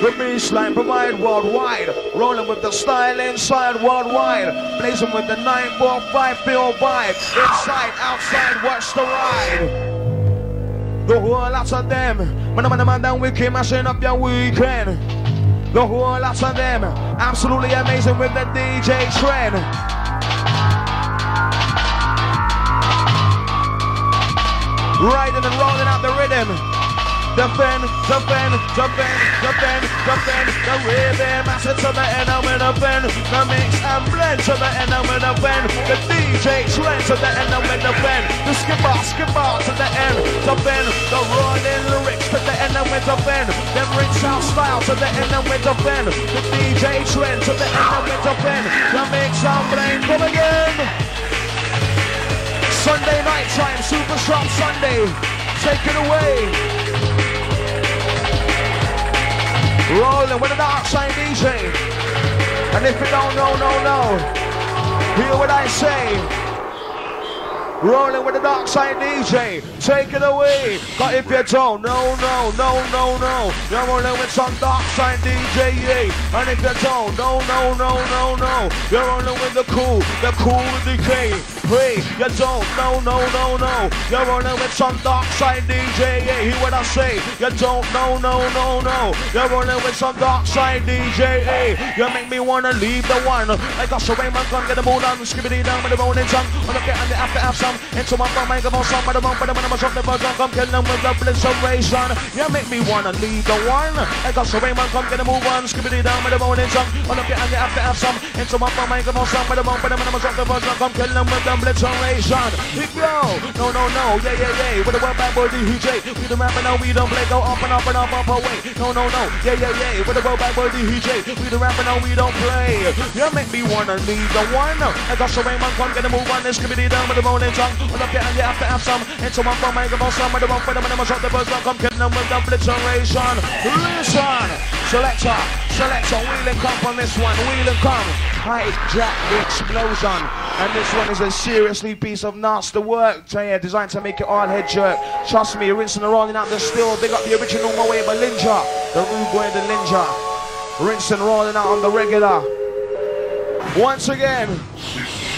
The beast line provide worldwide. Rolling with the style inside worldwide. Blazing with the 945 feel vibe. Inside, outside, watch the ride. The whole lot of them. Man, man, man, down we came mashing up your weekend. The whole lot of them. Absolutely amazing with the DJ trend. Riding and rolling out the rhythm. Fen, the fen, the fen, the rhythm, master to the end, I'm in a fen, the mix and blend. To the end, I'm in a fen, the DJ trend. To the end, I'm in a fen, the skip bar, skip bar to the end, the fen, the rolling lyrics to the end, I'm with the fen, then rinse out style to the end, I'm with the fen, the DJ trend. To the end, I'm with the fen, the mix and blend, come again. Sunday night time, Super Sharp Sunday, take it away. Rolling with the dark side DJ. And if you don't know, no, no, hear what I say. Rolling with the dark side DJ, take it away. But if you don't, no, no, no, no, no, you're rolling with some dark side DJ. And if you don't, no, no, no, no, no. You're rolling with the cool, the cool the Hey, you don't, no, no, no, no. You're rolling with some dark side DJ. Hear what I say? You don't, no, no, no, no. You're rolling with some dark side DJ. You make me wanna leave the one. I got so Raymond gun, get the mood on, Skibadee down with the rolling tongue. On the get and the after have some. Into my phone, make a phone, some of the bump, but I'm gonna shop the buzz, come kill them with the blitzeration. You make me wanna leave the one. I got so Raymond, come get the move on, Skibadee down with the rolling tongue. On the get and the after have some. Into my phone, make a phone, some of the bump, but I'm gonna shop the buzz, come kill them with the blitzeration. Big go. No, no, no, yeah, yeah, yeah. With the web bad boy DJ. We the rapping now, we don't play, go up and up and up, up away. No, no, no, yeah, yeah, yeah. With the web bad boy DJ. We the rapping now, we don't play. You make me wanna leave the one. I got so Raymond, come get the move on, Skibadee down with the rolling tongue. On the get and you have to have some. Into my make a phone, some of the bump, but I'm gonna shop the buzz, come kill them with the blitzeration. Listen, selector, selector, wheel and come on this one, wheel and come. Hijack the explosion. And this one is a seriously piece of nasty work. Yeah, designed to make it all head jerk. Trust me, rinsing and rolling out the still. Big up the original My Way by Linja. The Boy the Ninja. Rinsing rolling out on the regular. Once again.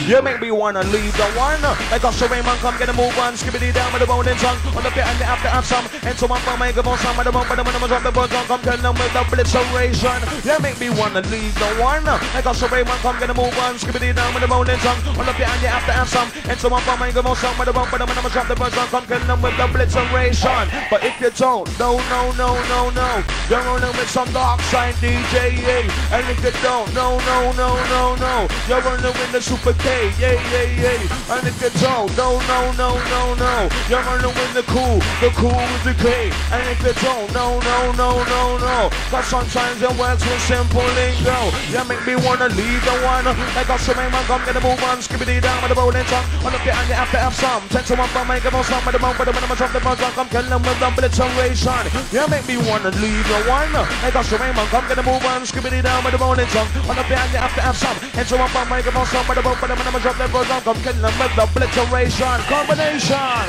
You make me wanna leave the one. Like Usher Raymond, come get a move on. Skibadee down with the and tongue. On the pit and the after have some. And so I'm gonna make a some of the bump, but I'm gonna drop the buzz on. Come tell them with the blitzeration. You make me wanna leave the one. Like Usher Raymond, come get a move on. Skibadee down with the and tongue. On the pit and the after have some. And so I'm gonna make a some of the bump, but I'm gonna drop the buzz on. Come tell them with the blitzeration. But if you don't, no, no, no, no, no. You're running with some dark side DJ. And if you don't, no, no, no, no, no. You're running with the super K, yay, yay, yay. On the control, no, no, no, no, no. You're wanna win the cool, the cool is the K. And the control, no, no, no, no, no. Cause sometimes it words with simple lingo. You make me wanna leave the one. I got so many man, come get a move on. Skibadee down with the rolling trunk. I look behind you have to have some. Take someone from my give on some of the moment, but the minimum jump, the most drunk. I'm killing them with them, but it's ration. Yeah, make me wanna leave the one. I got so many man, come get a move on. Skibadee down with the rolling trunk. I look behind you have to have some. Take someone from my give on some of the moment, but the minimum drop the buzz, come kill them with the blitzeration. Combination.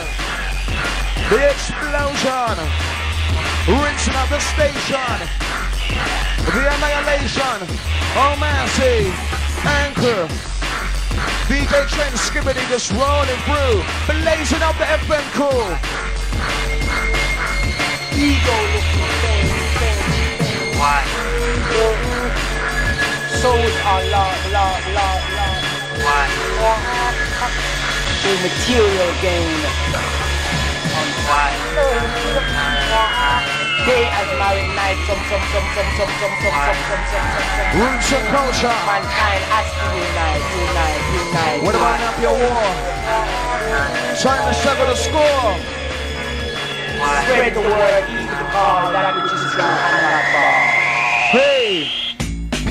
The explosion. Rinsing up the station. The annihilation. Oh, Massey. Anchor. DJ Trend Skibadee just rolling through. Blazing up the FM crew. Ego. Why? Souls are love, love, love, The material gain. Day as married night, some, some, some, some, some, some, some, some, some, some, some, some. Roots and culture. Mankind has to unite, unite, unite. What about up your war? Trying to settle the score. Spread the word, eat the call, that which is true and not. Hey!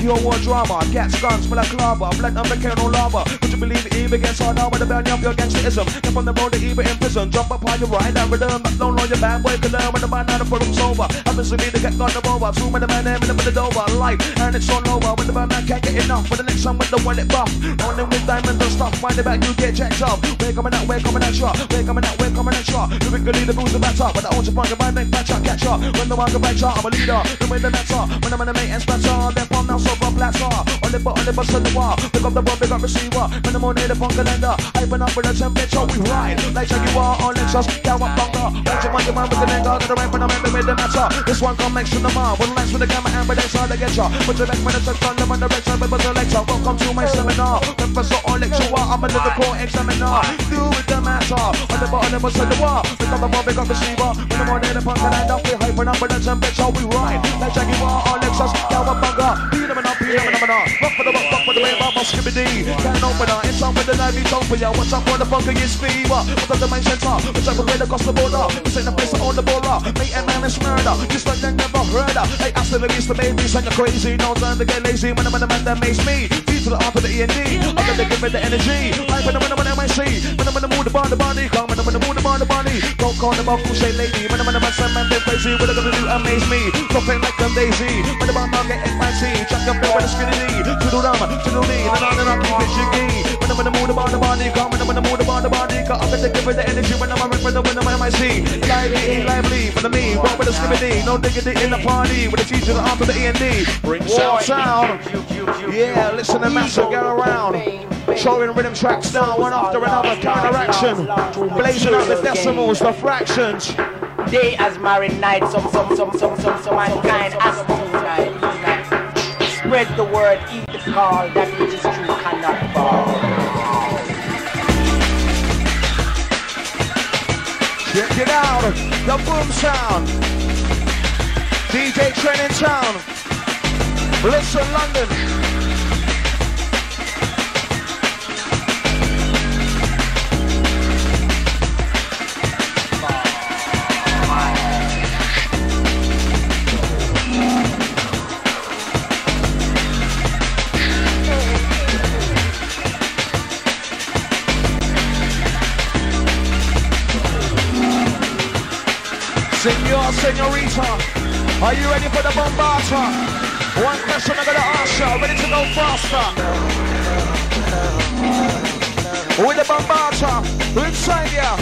Pure war drama, gas guns full of clava, black and no lava. Believe it even gets harder with the burn of your gangsterism? Up on the road to even in prison, jump up on your ride, that rhythm, long on your bad boy, learn when the man out of room's over. To me to get on the over, two with the man name in the middle over, life, and it's all over. When the man can't get enough, for the next one with the wallet buff. Running with diamonds and stuff, it back, you get jacked up. We're coming out, we're coming at you, we're coming out, we're coming at you. Lyrically, the booze the batter, but I want you front your mind, make back up, catch up. When the can back I'm a leader, the way the matter. When I'm in the mate and splatter, then from now, so from platter. On the butt, on the wall. Pick up the ball, pick up receiver. When I'm on the phone calendar, hyping up with a temperature, we ride. Like Jaguar on Lexus, yeah, what bunker. Uh? Watch your your mind with the nigga, got the right when I'm in the middle matter. This one come next to the mom. One lens with the camera, and but that's they get ya. Put your neck when it's a them on the red side, but the lecture. Welcome to my seminar. Professor or lecturer, I'm a lyrical examiner. Do with the matter. On the the bus, on the wall. Pick up the ball, pick up receiver. When I'm the phone calendar, we hyping up with the temperature, we ride. Like Jaguar on Lexus, yeah, what bunker. Uh? Beat them and up, beat them and up. Rock for the rock, rock for the way, Bob, Skibadee. Can't open her, it's on with it's over, yeah. What's up for the fucker, it's fever. What's up the main center? Up the way across the border? This ain't the place on the border. Mate and man is murder. Just like they never heard of. Hey, I still release the babies and you're crazy. No time to get lazy. When I'm in the man that makes me. D to the R to the E and D. I'm gonna give me the energy. Hype when I'm in the MIC. When I'm in the mood, the the body. Come when I'm in the mood, the the body. Go call the buckle, say lady. When I'm in the man, man, they crazy. What they gonna do? Amaze me. Dropping like a daisy. When the bar, market, NYC. Chuck up the skinny D. To the rama, to the knee. And on and on, keep it jiggy. When I'm in the mood, the bar, the body. Come when I'm in the mood, the bar, the body. Come I'm gonna give it the energy when I'm a when I'm when I'm MIC. Lively, lively, for the me, walk with the Skibadee, no diggity in the party, with the teacher, the arm to the E and D. Bring sound, sound. Yeah, listen to Master get around. Showing rhythm tracks down, one after another, counteraction. Blazing up the decimals, the fractions. Day as married night, some, some, some, some, some, some mankind as tonight. Spread the word, eat the call, that which is true cannot fall. Check it out, the boom sound. DJ Trend in town. Listen, London. Senorita, are you ready for the bombata? One question I gotta ask you, ready to go faster? With the bombata, inside ya.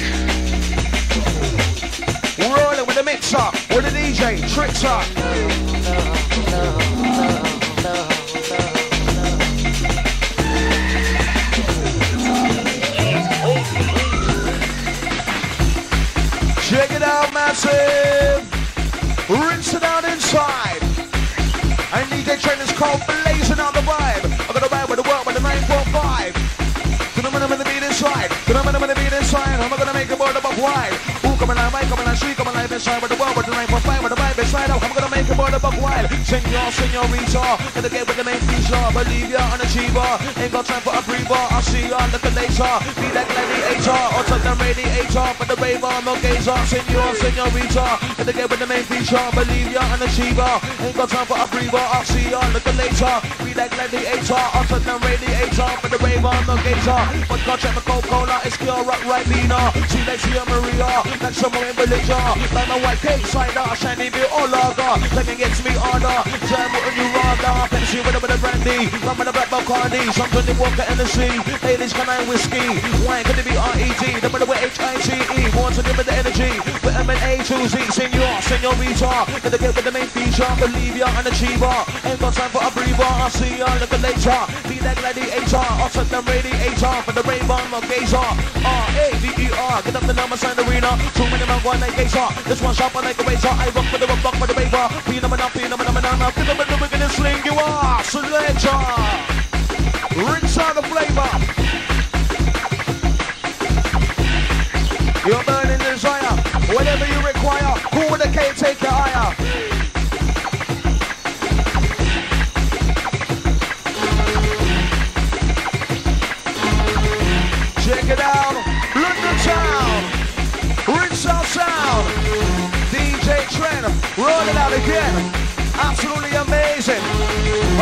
Rolling with the mixer, with the DJ, Trickster. Check it out, massive. I need DJ trainers called blazing out the vibe. I got a ride with the world with the 945. To the minimum the beat inside. To the minimum the beat inside. How am I gonna make the board above wide? Ooh, coming out, mic, coming out, street, coming live inside with the world with the 945 with the vibe inside. Am gonna the board above wide? Senor, senorita, in the game with the main feature. Believe ya, unachiever. Ain't got time for a breather. I'll see ya, look later. Be that gladiator, or turn the radiator. For the raver, no gazer. Senor, senorita, in the game with the main feature. Believe ya, unachiever. Ain't got time for a breather. I'll see ya, look later. Be that gladiator, or turn the radiator. For the raver, no gazer. But God, check my Coca-Cola, it's pure rock right Lena. See next year Maria, next summer in Malaysia. Like my white cake cider, shiny view all lager. Taking gets me harder. Jam with a new radar. Pepsi with a bit of brandy. Rum with a black Bacardi. Something they walk the sea. Ladies, can I whiskey? Wine, could it be R-E-D? The better with H-I-T-E. More to give it the energy. With M-N-A to Z. Senor, senorita. Gonna get with the main feature. Believe ya, an achiever. Ain't got time for a breather. I'll see ya, look later. Be that gladiator. I'll set them radiator. For the rainbow, my gazer. Ah. R-A-V-E-R. Get up the number, sign arena. Two minute man, one like gazer. This one sharp, like a razor. I rock for the rock, rock for the raver. Phenomena. Get up and we're gonna sling you off. Selector. Rinse out the flavor. You're burning desire. Whatever you require. Cool with the K, take your higher. Check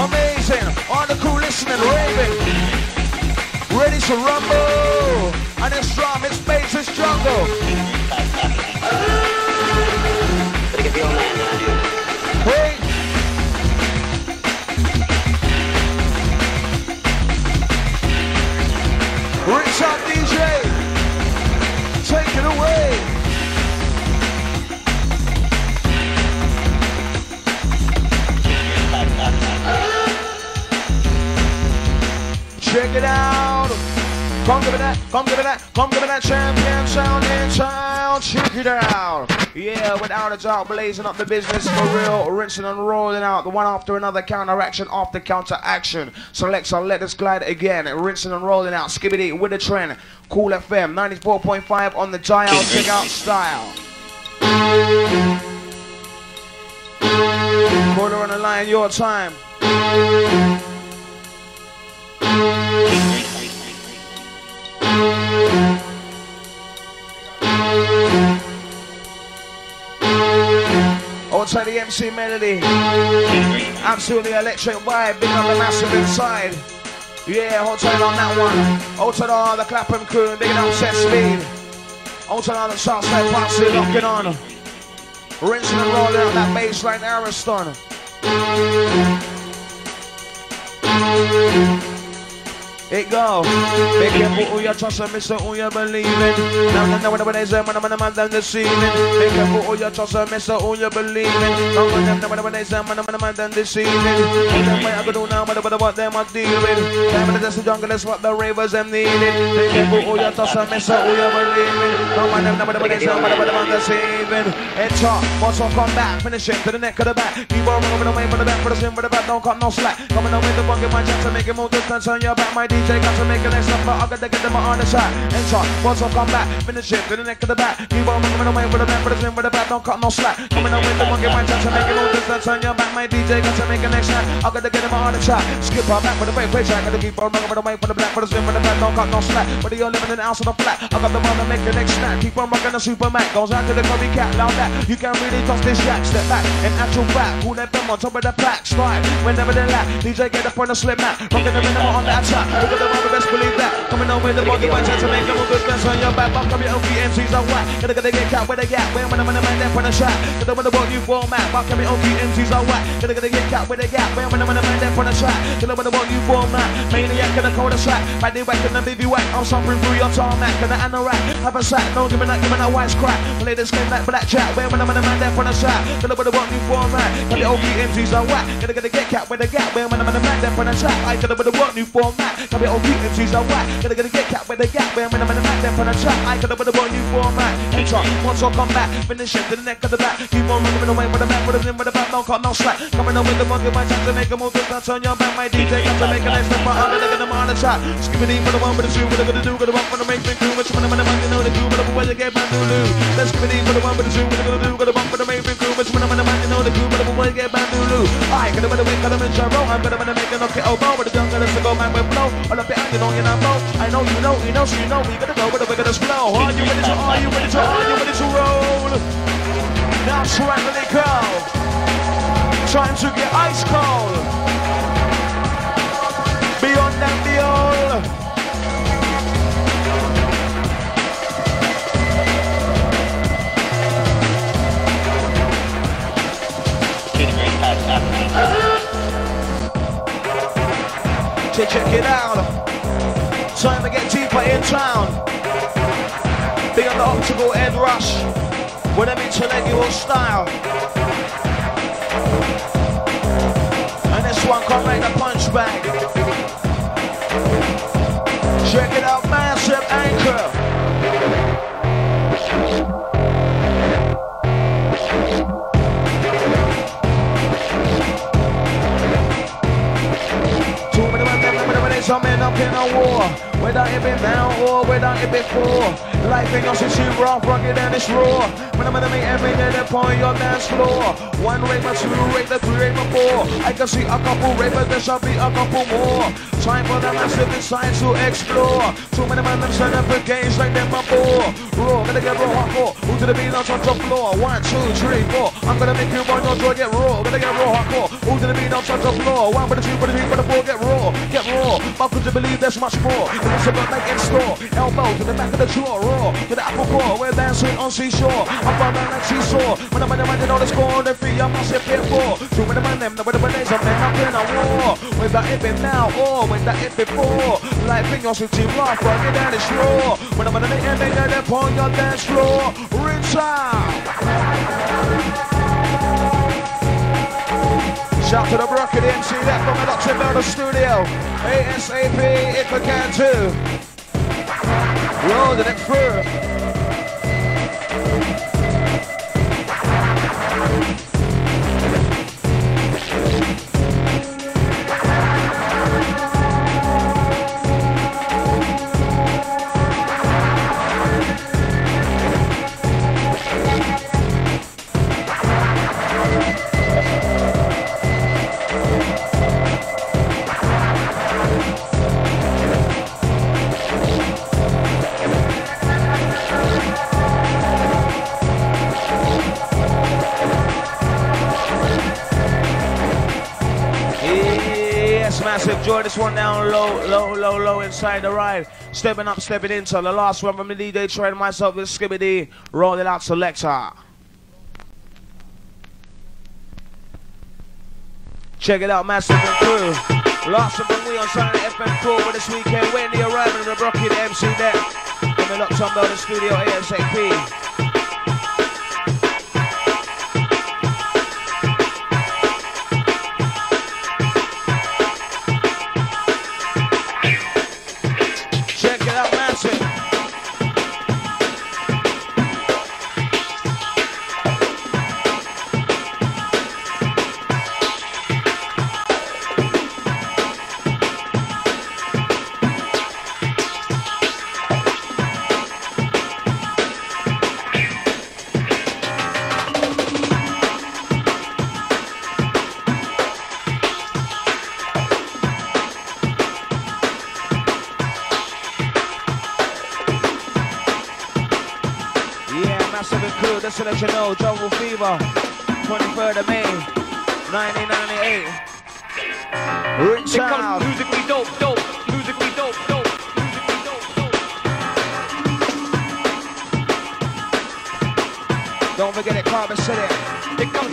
Amazing. On the crew listening, raving. Ready to rumble. And it's drum, it's bass, it's jungle. That, come give me that, come give me that champion sound in town. Check it out. Yeah, without a doubt, blazing up the business for real, rinsing and rolling out the one after another counteraction after counteraction. Uh, let us glide again, rinsing and rolling out. Skibadee with the trend. Kool FM 94.5 on the dial. Check out style. Quarter on the line, your time. Outside the MC Melody. Absolutely electric vibe, big on the massive inside. Yeah, hold tight on that one. Outside all the Clapham crew, big up set speed. Outside all the Southside posse locking on. Rinsing and rolling out that baseline Ariston. It go. Be careful who you trust and miss who you believe in. Now, now, now, when they say, man, man, man, down the ceiling. Be careful who you trust and miss who you believe in. Now, now, now, when they say, man, man, man, down the ceiling. All them way I go do now, but what them I deal with. Time in the jungle is what the ravers them needed. Be careful who you trust and miss who you believe in. Now, man, now, when they say, man, man, man, deceiving. Head top, once I come back, finish it to the neck of the back. Keep on moving away from the back, for the swing, for the back, don't cut no slack. Coming away the bucket, my chance to make it move distance on your back. My DJ got to make it next but I got to get them on the side. Enter, once I come back, finish it to the neck of the back. Keep on moving away from the back, for the swing, for the back, don't cut no slack. Coming away the bucket, my chance to make it move distance on your back. My DJ got to make next time. I got to get them on the side. Skip on back for the way, play track. Got to keep on moving away from the back, for the swing, for the back, don't cut no slack. But you're living in the house or the flat, I got the one to make the next snap. Keep on rocking the Superman. Goes out to the copycat, loud that. You can't really touch this jack. Step back, in actual fact, who let them on top of the pack. Slide, whenever they lack. DJ get up on the slip mat. Rocking the minimum on that attack. At the one, best believe that. Coming on with the body, my chance to make them good best on your back. Back up your OP MCs on whack. Gotta gotta get cat with a gap. When I'm in the man there for the shot. Gotta with the ball new format. Back up your OP MCs on whack. Gotta gotta get cat with a gap. When I'm in the man there for the shot. Gotta with the ball new format. Maniac in the corner track. By the whack and the baby whack. I'm suffering through your tarmac. The anorak. Have a sack. No, give me that, give me that wise crack. Play this game like blackjack. When I'm in the man there for the shot. Gotta with the ball new format. Got the OP MCs on whack. Gotta gotta get cat with a gap. When I'm in the man there for the shot. I gotta with the ball new format. The OP MCs on whack. Gotta gotta get cat with a gap. When I'm in the man there for the shot. I gotta with the ball new format. Enter. Once I come back. Finish it to the neck of the back. Keep on moving away with the back. With the in with the back. Don't cut no slack. Coming with the monkey. My chance to make a move. Don't turn your back. My DJ got to make a next step. I'm gonna get them on the shot. Skipping in for the one with the two. What I'm gonna do. Gonna bump for the make me crew. What's when I'm gonna you know the crew. But I'm gonna get back to lose. Let's skip it in for the one with the two. What I'm gonna do. Gonna bump for the make me crew. What's when I'm gonna you know the crew. But I'm gonna get back to lose. I gotta better win. Gotta sure I'm gonna make it okay. Oh, no. But the jungle is to go man with flow. All the you know you know. I know you know you know so you know we gotta go. But we're gonna slow. Are you ready to? Are you ready to? Are you ready to roll? Now swangily go. Trying to get ice cold. Beyond and beyond. Check, check it out. Time to get deeper in town. Big on the optical head rush. With them intellectual style. And this one come make the punch bag. Check it out, massive anchor. Men up in a war. Whether it be now or whether it be before. Life ain't in your city rough, rugged and it's raw. When I'm gonna make every minute upon your dance floor. One raper, two raper, three raper, four. I can see a couple rapers, there shall be a couple more. Time for the massive inside to explore. Too many men them set up the games like them a bore. Raw, gonna get raw hardcore. Who to the beat on top of floor? One, two, three, four. I'm gonna make you burn your jaw, get raw. Gonna get raw hardcore. Who to the beat on top of floor? One, for the two, for the three, for the four, get raw, get raw. But could you believe there's much more? About like in store. Elbow to the back of the jaw, raw. To the apple core, we're dancing on seashore. I'm running like seesaw. When I'm in the man, you know the score. The free, I'm massive here for. Too many man, them, the way the days of men up in a war. With that it been now, or with that it before. Life in your city, rough, rugged and it's raw. When I'm in the end, they get upon your dance floor. Rinse Shout to the Brocket MC that from the Dr. Murder Studio. ASAP if I can too. Rolling it through. One down low, low, low, low inside the ride. Stepping up, stepping into the last one from the DJ train myself with Skibadee. Rolling out selector. Check it out, massive and crew. Last of we on Silent FM tour for this weekend. Waiting the arrival of the Brocky, the MC there. And we locked on the studio ASAP. Just to let you know, Jungle Fever, 23rd of May, 1998. Rich. Musically dope, dope, musically dope, dope. Musically dope, dope. Don't forget it, Carbon City.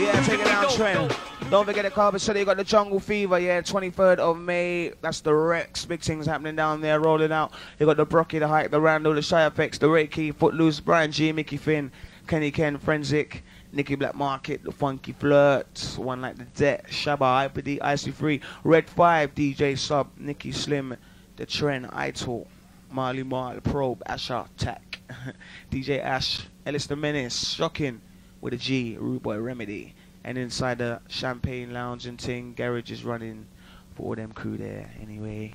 Yeah, take it down, trend. Don't forget the Carpet City, you got the Jungle Fever, yeah, 23rd of May. That's the Rex. Big things happening down there, rolling out. You got the Brockie, the Hike, the Randall, the Shy FX, the Ray Keith, Footloose, Bryan Gee, Mickey Finn, Kenny Ken, Forensic, Nicky Blackmarket, The Funky Flirt, One Like the Debt, Shabba, IPD, IC3, Red 5, DJ Sub, Nicky Slim, The Trend, Ital, Marley Marl, Probe, Asher, Tech, DJ Ash, Ellis the Menace, Shocking, with a G, Rude Boy Remedy. And inside the Champagne Lounge and Ting, Garage is running for all them crew there anyway.